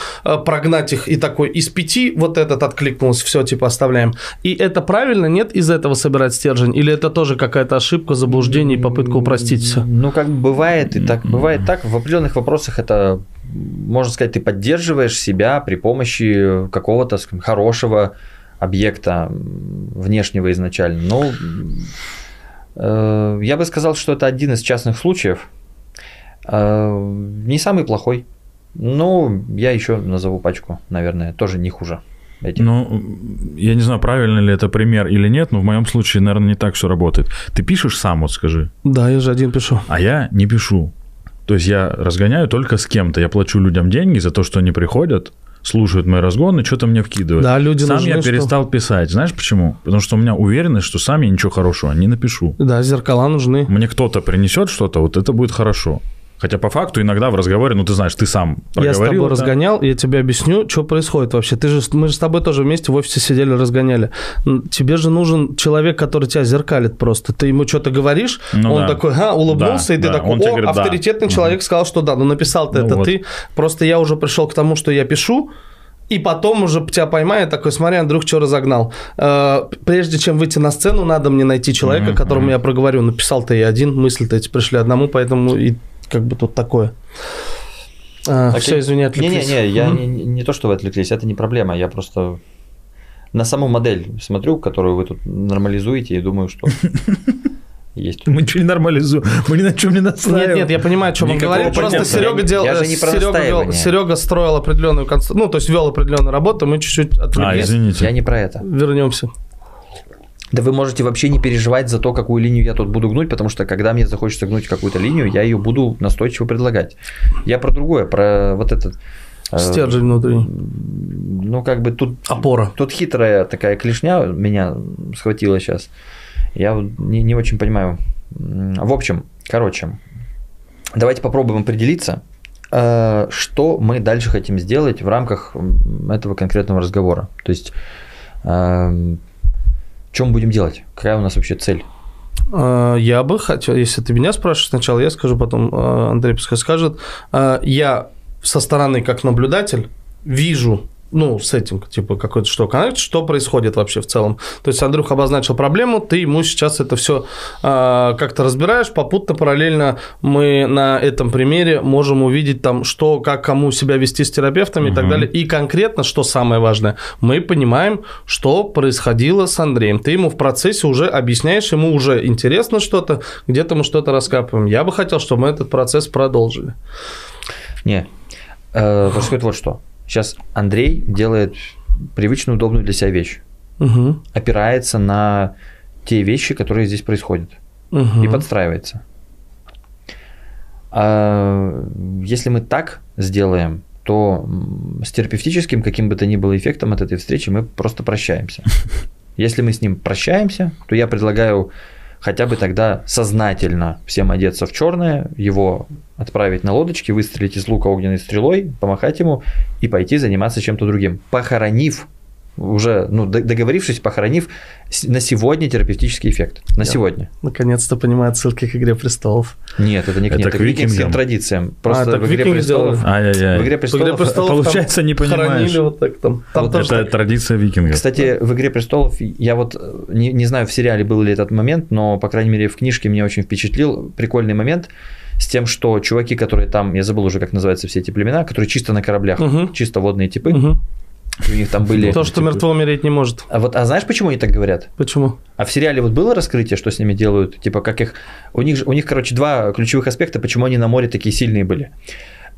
прогнать их и такой из пяти вот этот откликнулся, все, типа оставляем и это правильно, нет, из этого собирать стержень? Или это тоже какая-то ошибка, заблуждение и попытка упростить все? Ну, как бывает и так. Бывает так. В определенных вопросах это, можно сказать, ты поддерживаешь себя при помощи какого-то хорошего объекта внешнего изначально. Но э, я бы сказал, что это один из частных случаев. А, Не самый плохой. Ну, я еще назову пачку, наверное, тоже не хуже. Этих. Ну, я не знаю, правильно ли это пример или нет, но в моем случае, наверное, не так все работает. Ты пишешь сам, вот скажи, Да, я же один пишу. а я не пишу. То есть я разгоняю только с кем-то. Я плачу людям деньги за то, что они приходят, слушают мои разгоны, что-то мне вкидывают. Да, люди Сам нужны, я что- перестал писать. Знаешь почему? Потому что у меня уверенность, что сам я ничего хорошего не напишу. Да, зеркала нужны. Мне кто-то принесет что-то, вот это будет хорошо. Хотя по факту иногда в разговоре, ну ты знаешь, ты сам Я с тобой это. разгонял, я тебе объясню, что происходит вообще. Ты же, мы же с тобой тоже вместе в офисе сидели, разгоняли. Тебе же нужен человек, который тебя зеркалит просто. Ты ему что-то говоришь, Ну он да. такой, а, улыбнулся, Да, и ты да. такой, Он о, говорит, да. авторитетный Мгм. человек сказал, что да, ну написал ты Ну это вот. ты. Просто я уже пришел к тому, что я пишу, и потом уже тебя поймаю, такой, смотри, Андрюх, что разогнал. Э, Прежде чем выйти на сцену, надо мне найти человека, Мгм, которому я проговорю. Написал-то я один, мысли-то эти пришли одному, поэтому и как бы тут такое. Окей. Все, извини, отвлеклись. Не-не-не, я не, не- не то, что вы отвлеклись, это не проблема. Я просто на саму модель смотрю, которую вы тут нормализуете, и думаю, что есть. Мы ничего не нормализуем, мы ни на чем не настаиваем. Нет, нет, я понимаю, о чем он говорит. Просто. Серега делал, Я же не про Серега, вел. Серега строил определенную конструкцию, ну, то есть вел определенную работу, мы чуть-чуть А, отвлеклись. извините. Я не про это. Вернемся. Да вы можете вообще не переживать за то, какую линию я тут буду гнуть, потому что когда мне захочется гнуть какую-то линию, я ее буду настойчиво предлагать. Я про другое, про вот этот... э, Стержень внутренний. Ну, как бы тут... Опора. Тут хитрая такая клешня меня схватила сейчас. Я не, не очень понимаю. В общем, короче, давайте попробуем определиться, э, что мы дальше хотим сделать в рамках этого конкретного разговора. То есть, мы будем делать? Какая у нас вообще цель? Э, Я бы хотел, если ты меня спрашиваешь сначала, я скажу, потом э, Андрей пускай скажет. Э, Я со стороны, как наблюдатель, вижу ну, с этим, типа, какой-то что, коннект, что происходит вообще в целом. То есть Андрюх обозначил проблему, ты ему сейчас это все как-то разбираешь, попутно параллельно мы на этом примере можем увидеть там, что, как кому себя вести с терапевтами и так далее. И конкретно, что самое важное, мы понимаем, что происходило с Андреем. Ты ему в процессе уже объясняешь, ему уже интересно что-то, где-то мы что-то раскапываем. Я бы хотел, чтобы мы этот процесс продолжили. Не, э, происходит вот что. Сейчас Андрей делает привычную, удобную для себя вещь. Мгм. Опирается на те вещи, которые здесь происходят. Мгм. и подстраивается. А если мы так сделаем, то с терапевтическим каким бы то ни было эффектом от этой встречи мы просто прощаемся. Если мы с ним прощаемся, то я предлагаю хотя бы тогда сознательно всем одеться в черное, его отправить на лодочке, выстрелить из лука огненной стрелой, помахать ему и пойти заниматься чем-то другим, похоронив уже, ну, договорившись, похоронив на сегодня терапевтический эффект. На Я- сегодня. Наконец-то понимаю отсылки к «Игре престолов». Нет, это не к Это ним, к это к викингским традициям. Просто так в «Игре престолов», делали. Ай-яй-яй. в «Игре В «Игре престолов», престолов» там получается, не понимаешь. Вот так там. Там Вот тоже Это так. традиция викингов. Кстати, в «Игре престолов» я вот э, не, не знаю, в сериале был ли этот момент, но, по крайней мере, в книжке меня очень впечатлил прикольный момент с тем, что чуваки, которые там, я забыл уже, как называются все эти племена, которые чисто на кораблях, Мгм. чисто водные типы, Мгм. У них там были... То, что мертво умереть не может. А вот, а знаешь, почему они так говорят? Почему? А в сериале вот было раскрытие, что с ними делают? Типа, как их... У них, у них короче, два ключевых аспекта, почему они на море такие сильные были.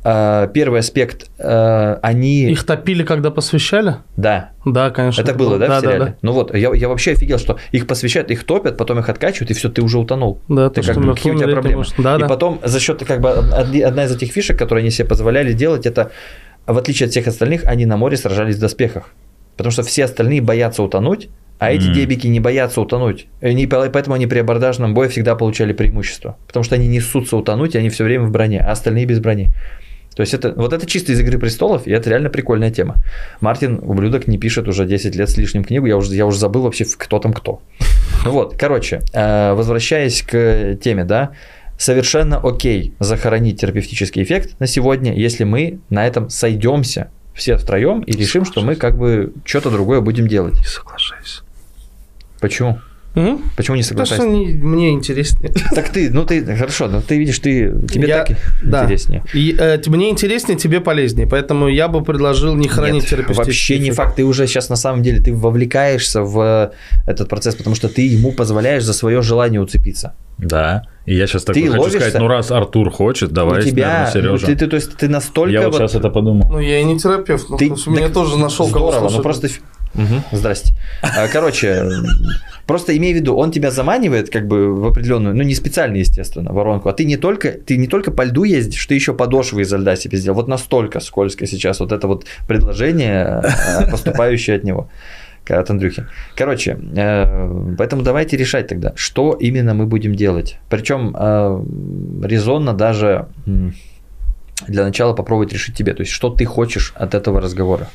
А, Первый аспект, а, они... Их топили, когда посвящали? Да, Да, конечно. это было, да, да, в сериале? да, Ну вот, я, я вообще офигел, что их посвящают, их топят, потом их откачивают, и все, ты уже утонул. да. Да, Ты то, как что бы, какие у тебя проблемы? Да, и да. потом за счет как бы одна из этих фишек, которые они себе позволяли делать, это в отличие от всех остальных, они на море сражались в доспехах. Потому что все остальные боятся утонуть, а эти Мгм. дебики не боятся утонуть. Они- поэтому они при абордажном бое всегда получали преимущество. Потому что они несутся утонуть, и они все время в броне, а остальные без брони. То есть это, вот это чисто из «Игры престолов», и это реально прикольная тема. Мартин, ублюдок, не пишет уже 10 лет с лишним книгу, я уже, я уже забыл вообще, кто там кто. Ну вот, короче, э, возвращаясь к теме, да, совершенно окей захоронить терапевтический эффект на сегодня, если мы на этом сойдемся все втроем и решим, что мы как бы что-то другое будем делать. Не соглашаюсь. Почему? М? Почему не Потому что соглашаешься? мне интереснее. Так ты, ну ты, хорошо, ну ты видишь, ты, тебе Я- так да. интереснее. И, э, мне интереснее, тебе полезнее. Поэтому я бы предложил не хранить Нет, терапевтический вообще не факт. Ты уже сейчас на самом деле ты вовлекаешься в этот процесс, потому что ты ему позволяешь за свое желание уцепиться. Да. И я сейчас такой Ты хочу ловишься? сказать, ну раз Артур хочет, давай, У тебя, наверное, Сережа. ты, ты- то есть ты настолько я вот вот- сейчас это подумал. Ну, я и не терапевт. Ну, Ты- потому что меня так тоже нашел кого Здорово, ну слушать. просто... Мгм, Здрасте. А, Короче, просто имей в виду, он тебя заманивает как бы в определенную, ну не специально, естественно, воронку, а ты не только, ты не только по льду ездишь, ты еще подошвы изо льда себе сделал. Вот настолько скользко сейчас вот это вот предложение, э, поступающее от него. От Андрюхи. Короче, э, поэтому давайте решать тогда, что именно мы будем делать. Причем э, резонно даже для начала попробовать решить тебе. То есть, что ты хочешь от этого разговора.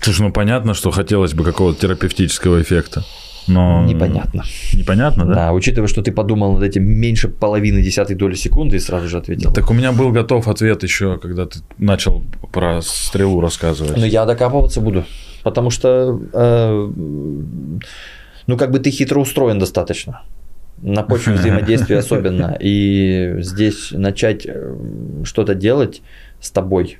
Слушай, ну понятно, что хотелось бы какого-то терапевтического эффекта. Но... Непонятно. Непонятно, да? Да, учитывая, что ты подумал над этим меньше половины десятой доли секунды и сразу же ответил. Так у меня был готов ответ еще, когда ты начал про стрелу рассказывать. Но я докапываться буду, потому что, э, ну, как бы ты хитро устроен достаточно. На почве взаимодействия особенно. И здесь начать э, что-то делать с тобой,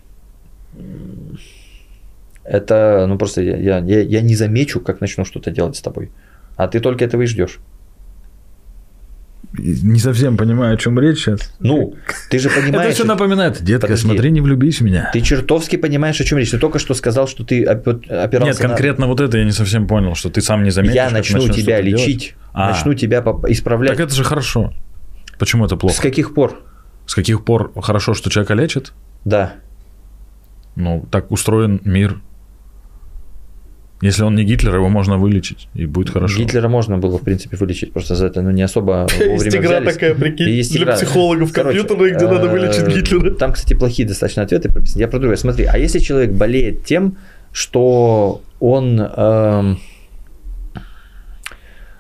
это, ну, просто я, я, я- не замечу, как начну что-то делать с тобой. А ты только этого и ждешь. Не совсем понимаю, о чем речь сейчас. Ну, ты же Это понимаешь... все напоминает, детка, Подожди. смотри, не влюбись в меня. Ты чертовски понимаешь, о чем речь. Ты только что сказал, что ты опи- опирался Нет, на- конкретно вот это я не совсем понял, что ты сам не заметишь. Я начну тебя лечить, А. начну тебя исправлять. Так это же хорошо. Почему это плохо? С каких пор? С каких пор хорошо, что человека лечат? Да. Ну, так устроен мир. Если он не Гитлер, его можно вылечить, и будет хорошо. Гитлера можно было, в принципе, вылечить, просто за это ну, не особо Есть игра взялись. такая, прикинь, есть для игра. психологов Короче, компьютерная, где надо вылечить э, Гитлера. Там, кстати, плохие достаточно ответы прописаны. Я про другое. Смотри, а если человек болеет тем, что он эм,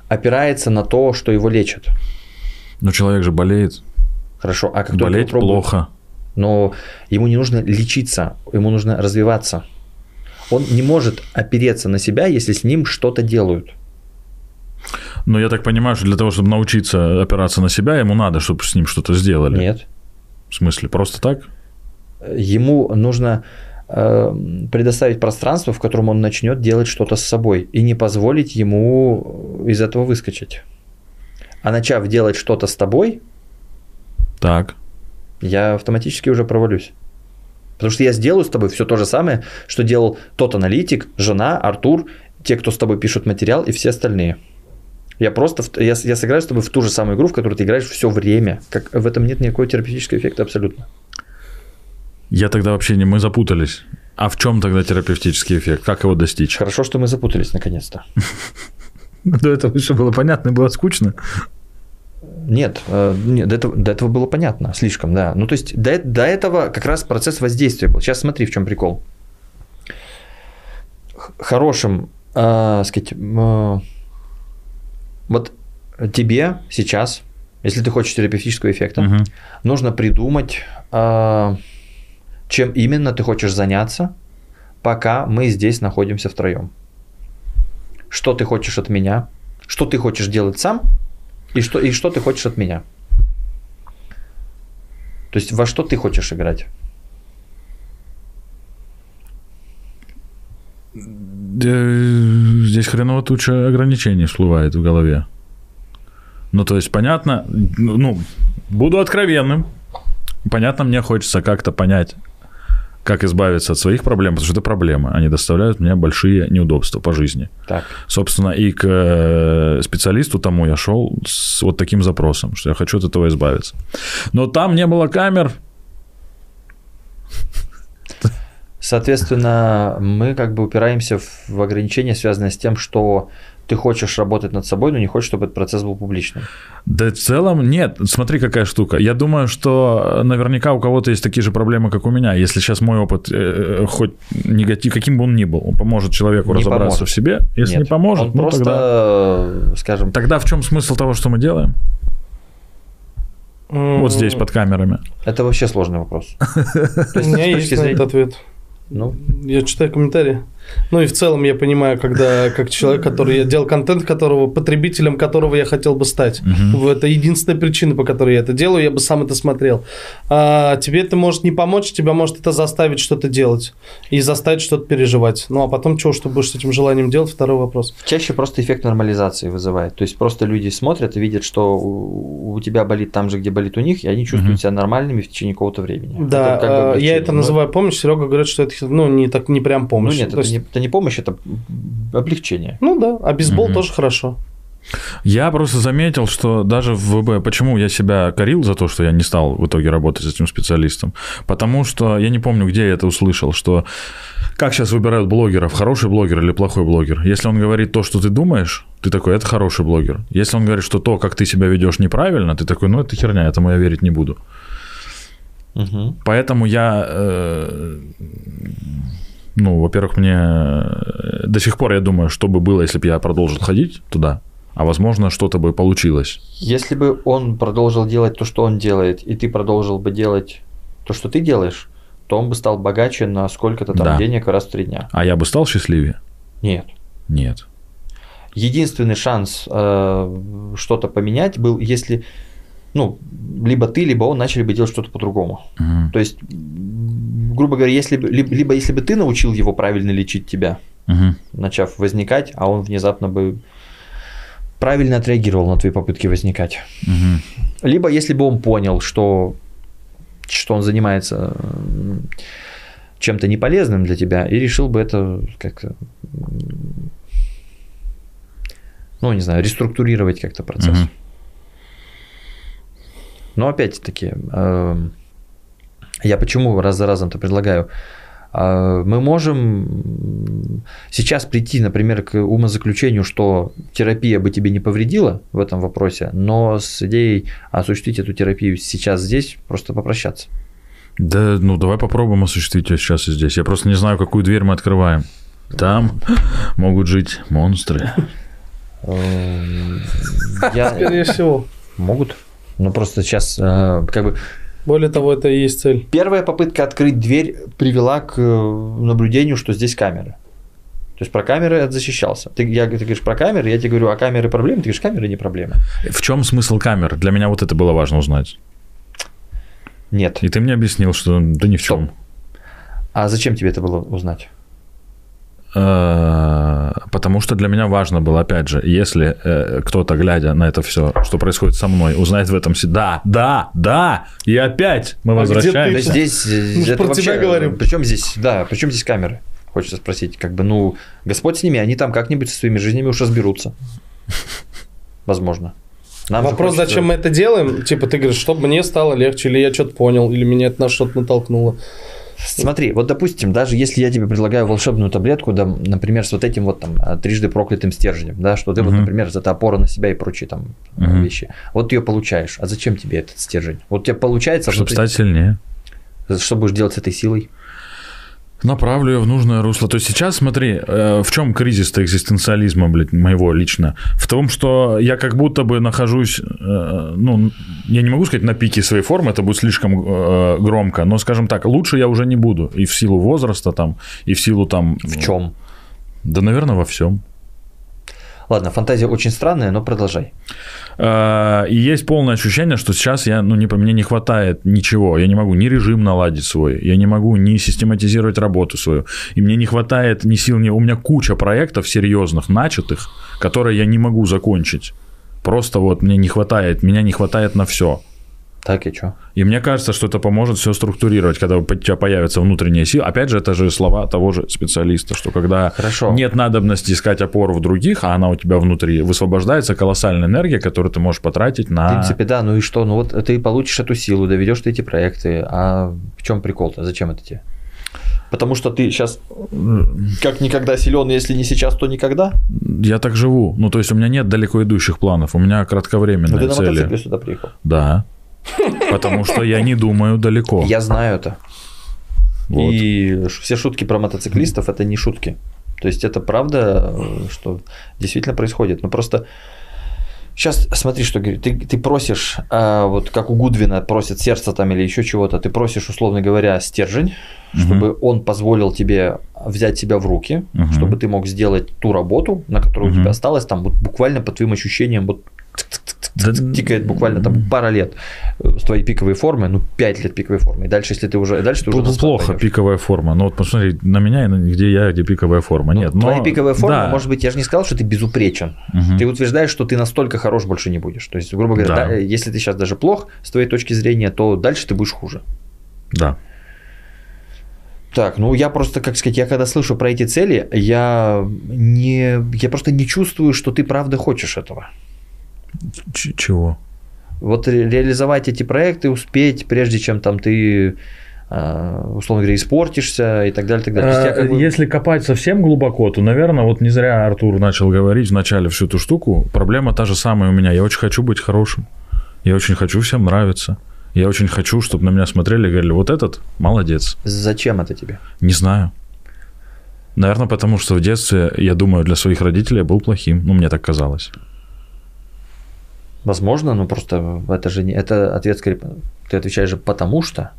опирается на то, что его лечат. Но человек же болеет. Хорошо, а как Болеть плохо. но ему не нужно лечиться, ему нужно развиваться. Он не может опереться на себя, если с ним что-то делают. Но я так понимаю, что для того, чтобы научиться опираться на себя, ему надо, чтобы с ним что-то сделали. Нет. В смысле, просто так? Ему нужно э, предоставить пространство, в котором он начнет делать что-то с собой, и не позволить ему из этого выскочить. А начав делать что-то с тобой, Так. я автоматически уже провалюсь. Потому что я сделаю с тобой все то же самое, что делал тот аналитик, жена, Артур, те, кто с тобой пишут материал и все остальные. Я просто, я, я сыграю с тобой в ту же самую игру, в которую ты играешь все время. Как, в этом нет никакого терапевтического эффекта абсолютно. Я тогда вообще не... Мы запутались. А в чем тогда терапевтический эффект? Как его достичь? Хорошо, что мы запутались наконец-то. До этого все было понятно и было скучно. Нет, э, нет до, этого, до этого было понятно, слишком, да. Ну, то есть до, до этого как раз процесс воздействия был. Сейчас смотри, в чем прикол. Хорошим, э, сказать, э, вот тебе сейчас, если ты хочешь терапевтического эффекта, Мгм. нужно придумать, э, чем именно ты хочешь заняться, пока мы здесь находимся втроем. Что ты хочешь от меня, что ты хочешь делать сам, и что, и что ты хочешь от меня. То есть во что ты хочешь играть? Здесь хреново туча ограничений всплывает в голове. Ну, то есть, понятно, ну, буду откровенным. Понятно, мне хочется как-то понять, как избавиться от своих проблем, потому что это проблемы. Они доставляют мне большие неудобства по жизни. Так. Собственно, и к э, специалисту тому я шел с вот таким запросом, что я хочу от этого избавиться. Но там не было камер. Соответственно, мы как бы упираемся в- в ограничения, связанные с тем, что ты хочешь работать над собой, но не хочешь, чтобы этот процесс был публичным. Да в целом нет. Смотри, какая штука. Я думаю, что наверняка у кого-то есть такие же проблемы, как у меня. Если сейчас мой опыт, э, хоть негатив, каким бы он ни был, он поможет человеку Не разобраться поможет. в себе. Если Нет, не поможет, он ну просто, тогда... э, скажем, Тогда в чем смысл того, что мы делаем? Вот здесь, под камерами. это вообще сложный вопрос. У меня есть на этот ответ. Ну, Я читаю комментарии. Ну и в целом я понимаю, когда как человек, который я делал контент, которого потребителем которого я хотел бы стать. Мгм. Это единственная причина, по которой я это делаю, я бы сам это смотрел. А тебе это может не помочь, тебя может это заставить что-то делать и заставить что-то переживать. Ну а потом чего, что будешь с этим желанием делать, второй вопрос. Чаще просто эффект нормализации вызывает. То есть просто люди смотрят и видят, что у у тебя болит там же, где болит у них, и они чувствуют Мгм. себя нормальными в течение какого-то времени. Да, Это как бы а, я это Но- называю помощь. Серега говорит, что это ну не так не прям Ну помощь. нет, То это есть- не, это не помощь, это облегчение. Ну да, а бейсбол Мгм. тоже хорошо. Я просто заметил, что даже в ВБ, почему я себя корил за то, что я не стал в итоге работать с этим специалистом, потому что я не помню, где я это услышал, что как сейчас выбирают блогеров, хороший блогер или плохой блогер. Если он говорит то, что ты думаешь, ты такой, это хороший блогер. Если он говорит, что то, как ты себя ведешь, неправильно, ты такой, ну это херня, этому я верить не буду. Мгм. Поэтому я, э, ну, во-первых, мне э, до сих пор я думаю, что бы было, если бы я продолжил ходить туда, а возможно, что-то бы получилось. Если бы он продолжил делать то, что он делает, и ты продолжил бы делать то, что ты делаешь, то он бы стал богаче на сколько-то там Да. денег раз в три дня. А я бы стал счастливее? Нет. Нет. Единственный шанс э, что-то поменять был, если, ну, либо ты, либо он начали бы делать что-то по-другому. Мгм. То есть, грубо говоря, если бы, либо, либо если бы ты научил его правильно лечить тебя, Мгм. начав возникать, а он внезапно бы правильно отреагировал на твои попытки возникать. Мгм. Либо если бы он понял, что, что он занимается м, чем-то неполезным для тебя, и решил бы это как-то, ну, не знаю, реструктурировать как-то процесс. Мгм. Но опять-таки, эм, я почему раз за разом-то предлагаю, э, мы можем сейчас прийти, например, к умозаключению, что терапия бы тебе не повредила в этом вопросе, но с идеей осуществить эту терапию сейчас здесь, просто попрощаться. Да, ну давай попробуем осуществить ее сейчас и здесь. Я просто не знаю, какую дверь мы открываем. Там могут жить монстры. Эм, Я... Скорее всего. Могут. Но просто сейчас э, как бы Более того, это и есть цель. Первая попытка открыть дверь привела к э, наблюдению, что здесь камеры. То есть про камеры я защищался. Ты, я, ты говоришь про камеры, я тебе говорю, а камеры проблемы? Ты говоришь, камеры не проблема. В чем смысл камер? Для меня вот это было важно узнать. Нет. И ты мне объяснил, что да ни в Стоп. чем. А зачем тебе это было узнать? Э, Потому что для меня важно было, опять же, если э, кто-то, глядя на это все, что происходит со мной, узнает в этом си- да, да, да, и опять мы А где Да возвращаемся. здесь э, Мы ж это про вообще, тебя говорим. Причем здесь, да, причем здесь камеры? Хочется спросить, как бы, ну, Господь с ними, они там как-нибудь со своими жизнями уж разберутся. Возможно. Нам Вопрос, хочется- зачем мы это делаем? Типа, ты говоришь, чтобы мне стало легче, или я что-то понял, или меня это на что-то натолкнуло. Смотри, вот допустим, даже если я тебе предлагаю волшебную таблетку, да, например, с вот этим вот там а, трижды проклятым стержнем, да, что ты вот, Мгм. например, это опора на себя и прочие там Мгм. вещи. Вот ты ее получаешь. А зачем тебе этот стержень? Вот у тебя получается, Чтобы что, стать сильнее. ты, что будешь делать с этой силой? Направлю ее в нужное русло. То есть сейчас, смотри, э, в чем кризис-то экзистенциализма, блядь, моего лично? В том, что я как будто бы нахожусь, э, ну, я не могу сказать на пике своей формы, это будет слишком э, громко, но, скажем так, лучше я уже не буду. И в силу возраста там, и в силу там... В чем? Да, наверное, во всем. Ладно, фантазия очень странная, но продолжай. Э, И есть полное ощущение, что сейчас я, ну, не, мне не хватает ничего. Я не могу ни режим наладить свой, я не могу ни систематизировать работу свою. И мне не хватает ни сил, ни... У меня куча проектов серьезных, начатых, которые я не могу закончить. Просто вот мне не хватает, меня не хватает на все. Так и что? И мне кажется, что это поможет все структурировать, когда у тебя появится внутренняя сила. Опять же, это же слова того же специалиста, что когда Хорошо. нет надобности искать опору в других, а она у тебя внутри, высвобождается колоссальная энергия, которую ты можешь потратить В на... принципе, да, ну и что? Ну вот ты получишь эту силу, доведешь ты эти проекты, а в чем прикол-то? Зачем это тебе? Потому что ты сейчас как никогда силен, если не сейчас, то никогда. Я так живу. Ну, то есть у меня нет далеко идущих планов, у меня Ну, ты кратковременные на цели. мотоцикле сюда приехал. Да. Потому что я не думаю далеко. Я знаю это. Вот. И все шутки про мотоциклистов это не шутки. То есть это правда, что действительно происходит. Но просто Сейчас смотри, что говорит. Ты, ты просишь, а, вот как у Гудвина просит сердце там или еще чего-то, ты просишь, условно говоря, стержень, Мгм. чтобы он позволил тебе взять себя в руки, Мгм. чтобы ты мог сделать ту работу, на которую Мгм. у тебя осталось, там вот буквально по твоим ощущениям, вот тикает буквально там пара лет э, с твоей пиковой формы, ну 5 лет пиковой формы. И дальше, если ты уже, дальше ты уже плохо пойдёшь. пиковая форма. Ну вот посмотри на меня, где я, где пиковая форма. Ну, Нет, но... Твоя пиковая форма, да. может быть, я же не сказал, что ты безупречен. Мгм. Ты утверждаешь, что ты настолько хорош больше не будешь. То есть, грубо говоря, Да. да, если ты сейчас даже плох с твоей точки зрения, то дальше ты будешь хуже. Да. Так, ну я просто, как сказать, я когда слышу про эти цели, я не, я просто не чувствую, что ты правда хочешь этого. Ч- чего? Вот ре- реализовать эти проекты, успеть, прежде чем там ты, э, условно говоря, испортишься и так далее, так далее. Есть я как бы- Если копать совсем глубоко, то, наверное, вот не зря Артур начал говорить вначале всю эту штуку. Проблема та же самая у меня. Я очень хочу быть хорошим. Я очень хочу всем нравиться. Я очень хочу, чтобы на меня смотрели и говорили, вот этот молодец. Зачем это тебе? Не знаю. Наверное, потому что в детстве, я думаю, для своих родителей я был плохим. Ну, мне так казалось. Возможно, но просто это же не, это ответ скорее, ты отвечаешь же потому что,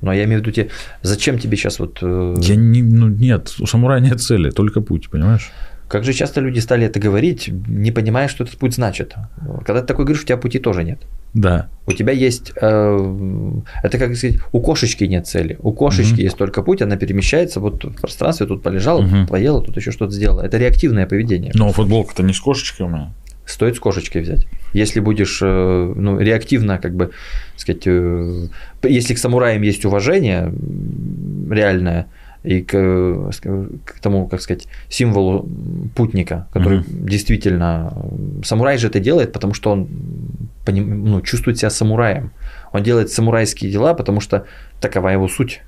но я имею в виду тебе, зачем тебе сейчас вот, э, Я не, ну, нет, у самурая нет цели, только путь, понимаешь? как же часто люди стали это говорить, не понимая, что этот путь значит. Когда ты такой говоришь, у тебя пути тоже нет. Да. У тебя есть, э, это как сказать, у кошечки нет цели. У кошечки Мгм. есть только путь, она перемещается вот в пространстве, тут полежала, Мгм. тут поела, тут еще что-то сделала. Это реактивное поведение. Но футболка-то не с кошечкой у меня. Стоит с кошечкой взять. Если будешь э, ну, реактивно, как бы, сказать, э, если к самураям есть уважение реальное, и к, э, к тому, как сказать, символу путника, который Мгм. действительно... Самурай же это делает, потому что он поним- ну, чувствует себя самураем. Он делает самурайские дела, потому что такова его суть.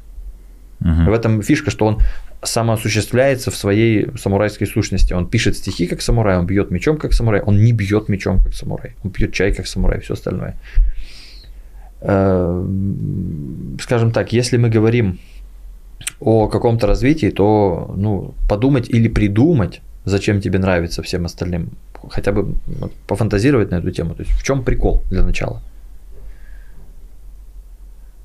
Мгм. В этом фишка, что он самоосуществляется в своей самурайской сущности. Он пишет стихи как самурай, он бьет мечом как самурай, он не бьет мечом как самурай, он пьет чай как самурай, все остальное. Э, Скажем так, если мы говорим о каком-то развитии, то ну, подумать или придумать, зачем тебе нравится всем остальным, хотя бы вот, пофантазировать на эту тему. То есть в чем прикол для начала?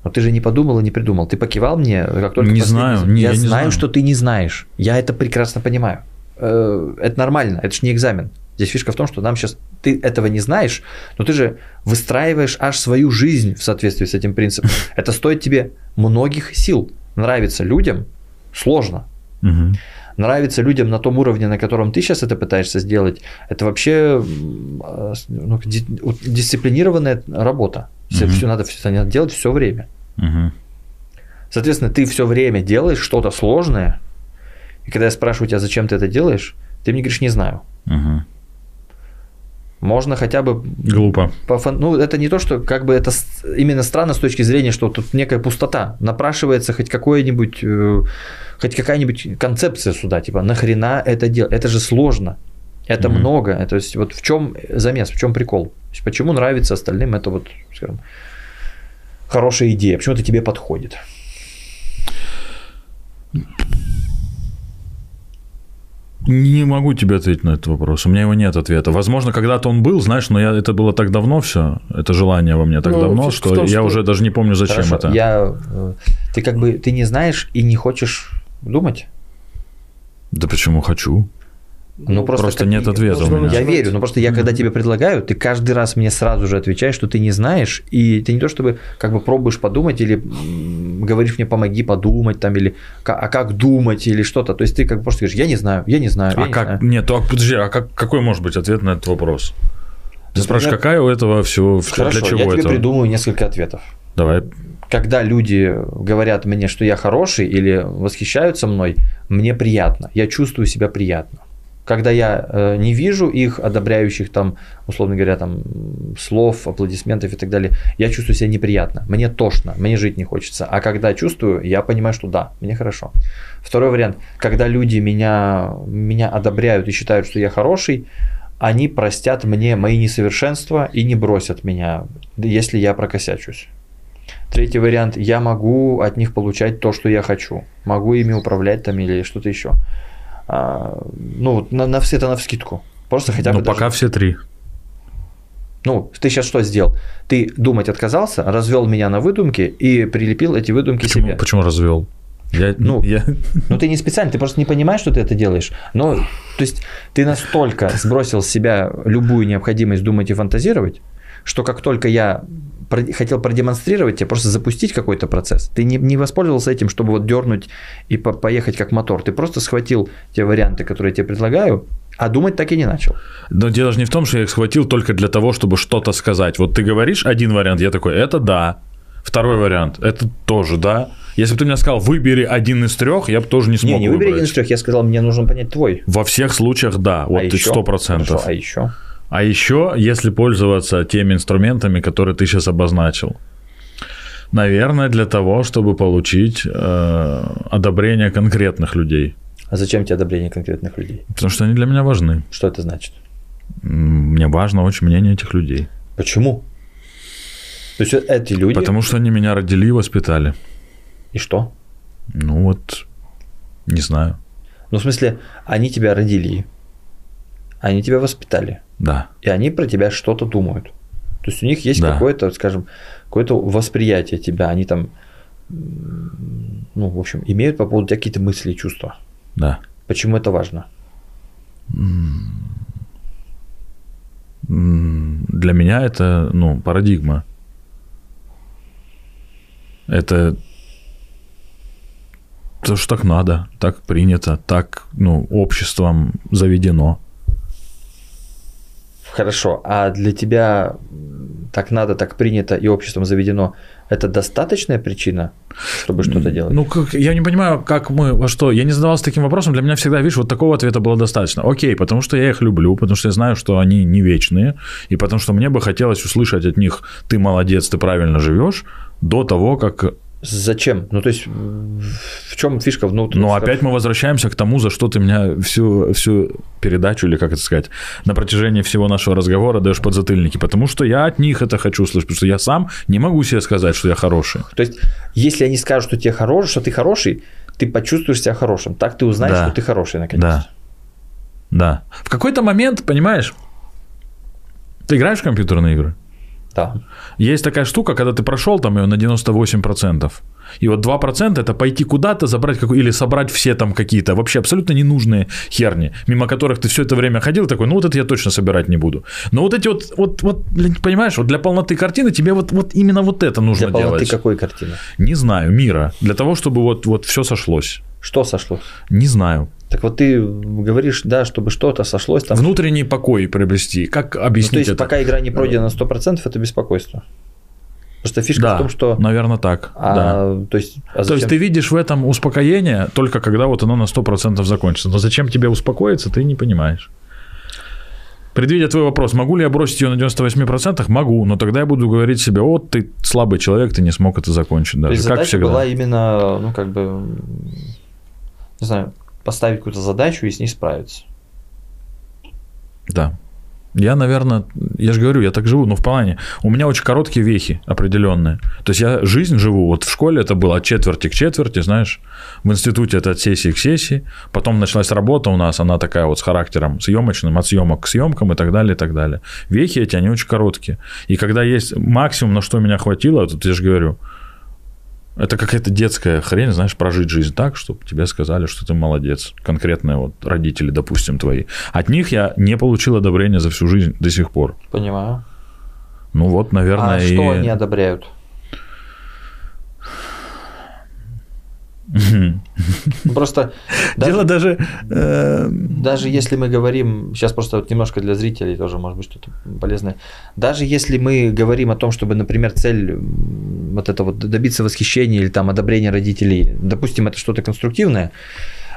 Но ты же не подумал и не придумал. Ты покивал мне, как только Не знаю, не, я, я не знаю, знаю. что ты не знаешь. Я это прекрасно понимаю. Э, Это нормально, это же не экзамен. Здесь фишка в том, что нам сейчас ты этого не знаешь, но ты же выстраиваешь аж свою жизнь в соответствии с этим принципом. Это стоит тебе многих сил. Нравится людям сложно. Мгм. Нравится людям на том уровне, на котором ты сейчас это пытаешься сделать, это вообще а, ну, дисциплинированная работа. Все, надо, всё- надо делать все время. Мгм. Соответственно, ты все время делаешь что-то сложное, и когда я спрашиваю тебя, зачем ты это делаешь, ты мне говоришь, не знаю. Мгм. Можно хотя бы Глупо. пофан- Ну, это не то, что как бы это именно странно с точки зрения, что тут некая пустота. Напрашивается хоть какое-нибудь, э, хоть какая-нибудь концепция сюда, типа, нахрена это делать? Это же сложно. Это Мгм. много. То есть, вот в чем замес, в чем прикол? То есть, почему нравится остальным это вот, скажем, хорошая идея? Почему это тебе подходит? Не могу тебе ответить на этот вопрос. У меня его нет ответа. Возможно, когда-то он был, знаешь, но я, это было так давно все, это желание во мне так Ну, давно, что том, я что- уже даже не помню, зачем Хорошо, это. Я, э, ты как бы ты не знаешь и не хочешь думать? Да почему хочу? Ну, просто, просто как- нет ответа у меня. Я верю, но просто я когда тебе предлагаю, ты каждый раз мне сразу же отвечаешь, что ты не знаешь, и ты не то чтобы как бы пробуешь подумать или говоришь мне помоги подумать там или «Ка- а как думать или что-то, то есть ты как бы просто говоришь я не знаю, я не знаю, я А не как? знаю. Нет, а подожди, а как, какой может быть ответ на этот вопрос? Ты Например, спрашиваешь, какая у этого всего, Хорошо, для чего я тебе это? придумаю несколько ответов. Давай. Когда люди говорят мне, что я хороший или восхищаются мной, мне приятно, я чувствую себя приятно. Когда я э, не вижу их одобряющих там, условно говоря, там слов, аплодисментов и так далее, я чувствую себя неприятно, мне тошно, мне жить не хочется. А когда чувствую, я понимаю, что да, мне хорошо. Второй вариант, когда люди меня, меня одобряют и считают, что я хороший, они простят мне мои несовершенства и не бросят меня, если я прокосячусь. Третий вариант, я могу от них получать то, что я хочу. Могу ими управлять там или что-то еще. А, ну, на, на все это на вскидку. Просто хотя Ну, бы даже- пока все три. Ну, ты сейчас что сделал? Ты думать отказался, развел меня на выдумки и прилепил эти выдумки Почему, себе. почему развел? Я, Ну, я... Ну, ты не специально, ты просто не понимаешь, что ты это делаешь. Но, то есть, ты настолько сбросил с себя любую необходимость думать и фантазировать, что как только я хотел продемонстрировать тебе, просто запустить какой-то процесс, ты не, не воспользовался этим, чтобы вот дернуть и по- поехать как мотор. Ты просто схватил те варианты, которые я тебе предлагаю, а думать так и не начал. Но дело же не в том, что я их схватил только для того, чтобы что-то сказать. Вот ты говоришь один вариант, я такой, это да. Второй вариант, это тоже да. Если бы ты мне сказал, выбери один из трех, я бы тоже не смог не, не выбери выбрать. один из трех, я сказал, мне нужно понять твой. Во всех случаях да, вот а ты еще? сто процентов. А еще? А еще, если пользоваться теми инструментами, которые ты сейчас обозначил, наверное, для того, чтобы получить э, одобрение конкретных людей, А зачем тебе одобрение конкретных людей? потому что они для меня важны. Что это значит? Мне важно очень мнение этих людей, Почему? То есть эти люди... потому что они меня родили и воспитали. И что? Ну вот, не знаю, Ну, в смысле, они тебя родили, они тебя воспитали, да, и они про тебя что-то думают. То есть у них есть Да. какое-то, скажем, какое-то восприятие тебя, они там, ну, в общем, имеют по поводу тебя какие-то мысли и чувства. да. Почему это важно? Для меня это, ну, парадигма. Это то, что так надо, так принято, так, ну, обществом заведено. Хорошо, а для тебя так надо, так принято и обществом заведено, это достаточная причина, чтобы что-то делать? Ну, как, я не понимаю, как мы, во что. Я не задавался таким вопросом. Для меня всегда, видишь, вот такого ответа было достаточно. Окей, потому что я их люблю, потому что я знаю, что они не вечные, и потому что мне бы хотелось услышать от них «ты молодец, ты правильно живешь», до того, как Зачем? Ну, то есть, в чем фишка? Ну, Но вот опять мы возвращаемся к тому, за что ты меня всю, всю передачу, или как это сказать, на протяжении всего нашего разговора даешь подзатыльники. Потому что я от них это хочу услышать, потому что я сам не могу себе сказать, что я хороший. То есть, если они скажут, что тебе хороший, что ты хороший, ты почувствуешь себя хорошим. Так ты узнаешь, Да. что ты хороший наконец. Да. Да. В какой-то момент, понимаешь, ты играешь в компьютерные игры? Да. Есть такая штука, когда ты прошел там ее на 98%. И вот 2% это пойти куда-то, забрать какой или собрать все там какие-то вообще абсолютно ненужные херни, мимо которых ты все это время ходил, такой, ну вот это я точно собирать не буду. Но вот эти вот, вот, вот понимаешь, вот для полноты картины тебе вот, вот именно вот это нужно Для полноты делать. какой картины? Не знаю, мира. Для того, чтобы вот, вот все сошлось. Что сошлось? Не знаю. Так вот ты говоришь, да, чтобы что-то сошлось там. Внутренний покой приобрести. Как Ну, то объяснить есть, это? пока игра не пройдена на 100%, это беспокойство. Просто фишка да, в том, что... наверное, так. а, да. То есть, а То зачем- есть ты видишь в этом успокоение только когда вот оно на 100% закончится. Но зачем тебе успокоиться, ты не понимаешь. Предвидя твой вопрос, могу ли я бросить ее на 98%? Могу, но тогда я буду говорить себе, вот ты слабый человек, ты не смог это закончить То даже, есть как всегда. была именно, ну, как бы, не знаю, поставить какую-то задачу и с ней справиться. Да. Я, наверное, я же говорю, я так живу, но в плане, у меня очень короткие вехи определенные. То есть я жизнь живу, вот в школе это было от четверти к четверти, знаешь, в институте это от сессии к сессии, потом началась работа у нас, она такая вот с характером съемочным, от съемок к съемкам и так далее, и так далее. Вехи эти, они очень короткие. И когда есть максимум, на что меня хватило, тут я же говорю, это какая-то детская хрень, знаешь, прожить жизнь так, чтобы тебе сказали, что ты молодец. Конкретные вот родители, допустим, твои. От них я не получил одобрения за всю жизнь до сих пор. Понимаю. Ну вот, наверное, а и... что они одобряют? Просто Дело даже... э, даже если мы говорим, сейчас просто вот немножко для зрителей тоже может быть что-то полезное, даже если мы говорим о том, чтобы, например, цель вот это вот добиться восхищения или там одобрения родителей, допустим, это что-то конструктивное,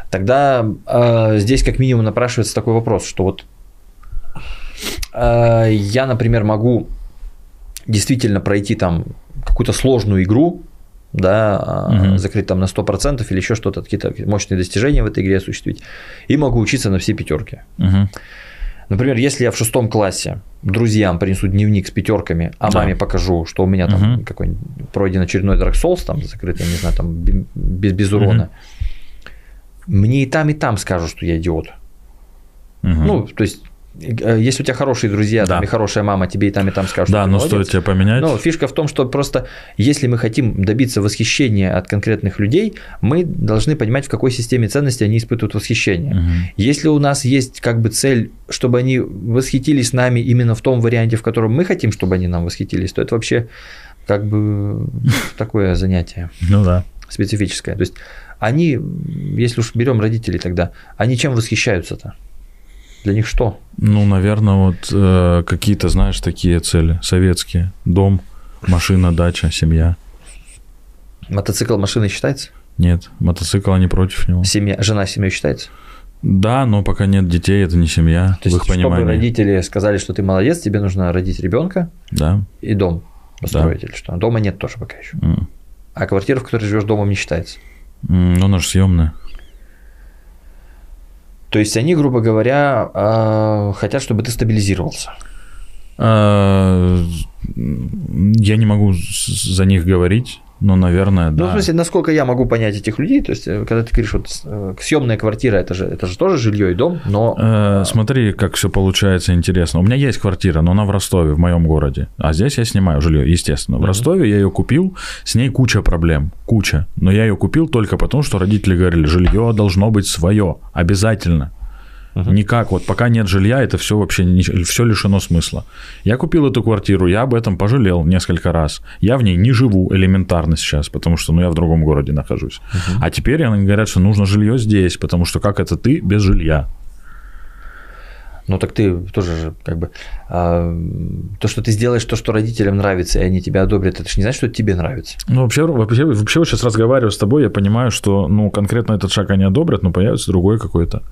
тогда э, здесь как минимум напрашивается такой вопрос, что вот э, я, например, могу действительно пройти там какую-то сложную игру, да, Мгм. закрыть там на 100% или еще что-то, какие-то мощные достижения в этой игре осуществить, и могу учиться на все пятерки. мгм. Например, если я в шестом классе друзьям принесу дневник с пятерками, а Да. маме покажу, что у меня там Мгм. какой-нибудь пройден очередной Dark Souls, там закрытый, не знаю, там бе- без, без урона, мне и там, и там скажут, что я идиот. Мгм. Ну, то есть если у тебя хорошие друзья Да. там, и хорошая мама, тебе и там, и там скажут, Да, что ты но молодец. стоит тебе поменять. Но фишка в том, что просто если мы хотим добиться восхищения от конкретных людей, мы должны понимать, в какой системе ценностей они испытывают восхищение. Мгм. Если у нас есть как бы цель, чтобы они восхитились нами именно в том варианте, в котором мы хотим, чтобы они нам восхитились, то это вообще как бы такое занятие Ну да. специфическое. То есть они, если уж берем родителей тогда, они чем восхищаются-то? Для них что? Ну, наверное, вот э, какие-то, знаешь, такие цели советские. Дом, машина, дача, семья. Мотоцикл машиной считается? Нет, мотоцикл, они против него. Семья, жена семьей считается? Да, но пока нет детей, это не семья, То в есть, их чтобы понимании. родители сказали, что ты молодец, тебе нужно родить ребенка Да. и дом построить или что? Дома нет тоже пока еще. М. А квартира, в которой живешь домом, не считается. Ну, она же съемная. То есть они, грубо говоря, а, хотят, чтобы ты стабилизировался. А, Я не могу за них говорить, но, наверное, Ну, да. в смысле, насколько я могу понять этих людей, то есть, э, когда ты говоришь, вот э, съемная квартира, это же, это же тоже жилье и дом, но Э, Смотри, как все получается интересно. У меня есть квартира, но она в Ростове, в моем городе. А здесь я снимаю жилье, естественно. В. Ростове я ее купил, с ней куча проблем, куча. Но я ее купил только потому, что родители говорили, жилье должно быть свое, обязательно. Мгм. Никак, вот пока нет жилья, это все вообще все лишено смысла. Я купил эту квартиру, я об этом пожалел несколько раз. Я в ней не живу элементарно сейчас, потому что ну, я в другом городе нахожусь. А теперь они говорят, что нужно жилье здесь, потому что как это ты без жилья? Ну так ты тоже же как бы а, то, что ты сделаешь то, что родителям нравится, и они тебя одобрят, это же не значит, что тебе нравится. Ну, вообще, вообще, вообще вот сейчас разговариваю с тобой, я понимаю, что, ну, конкретно этот шаг они одобрят, но появится другой какой-то.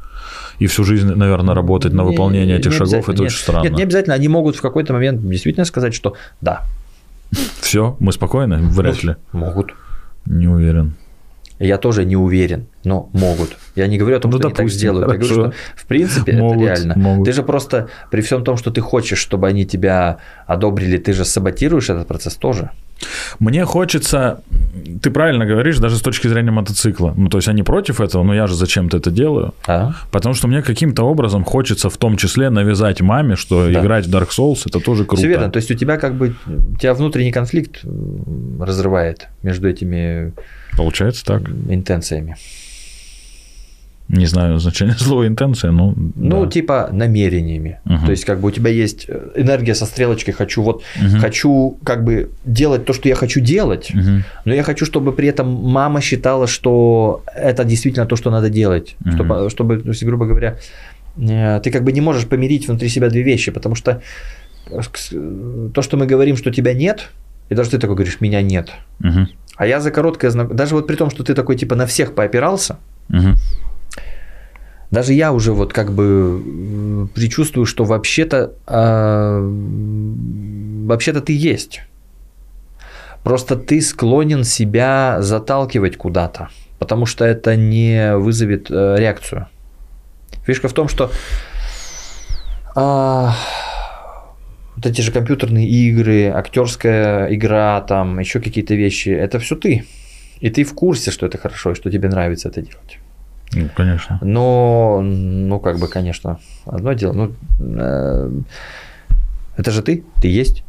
И всю жизнь, наверное, работать на Не- выполнение не этих шагов, это нет. очень странно. Нет, не обязательно, они могут в какой-то момент действительно сказать, что да, Все, мы спокойны? Вряд ли. могут. Не уверен. Я тоже не уверен, но могут. Я не говорю о том, Ну, что они так допустим, сделают. Я говорю, хорошо. что в принципе Могут, это реально. могут. Ты же просто при всем том, что ты хочешь, чтобы они тебя одобрили, ты же саботируешь этот процесс тоже. Мне хочется, ты правильно говоришь, даже с точки зрения мотоцикла. Ну, то есть они против этого, но я же зачем-то это делаю. А? Потому что мне каким-то образом хочется в том числе навязать маме, что Да. играть в Dark Souls это тоже круто. Все верно. То есть у тебя как бы тебя внутренний конфликт разрывает между этими Получается так. интенциями. Не знаю значение слова интенция, но. Ну, да. типа намерениями. Мгм. То есть, как бы у тебя есть э, энергия со стрелочкой, хочу вот, Мгм. хочу как бы делать то, что я хочу делать, Мгм. но я хочу, чтобы при этом мама считала, что это действительно то, что надо делать. Мгм. Чтобы, чтобы, то есть, грубо говоря, э, ты как бы не можешь помирить внутри себя две вещи, потому что э, то, что мы говорим, что тебя нет, и даже ты такой говоришь, меня нет. Мгм. А я за короткое знак... Даже вот при том, что ты такой типа на всех поопирался, Мгм. даже я уже вот как бы предчувствую, что вообще-то м, вообще-то ты есть. Просто ты склонен себя заталкивать куда-то, потому что это не вызовет э, реакцию. Фишка в том, что а, вот эти же компьютерные игры, актерская игра, там еще какие-то вещи, это все ты. И ты в курсе, что это хорошо и что тебе нравится это делать. Ну, конечно. Но, ну, как бы, конечно, одно дело. Ну, э, это же ты, ты есть.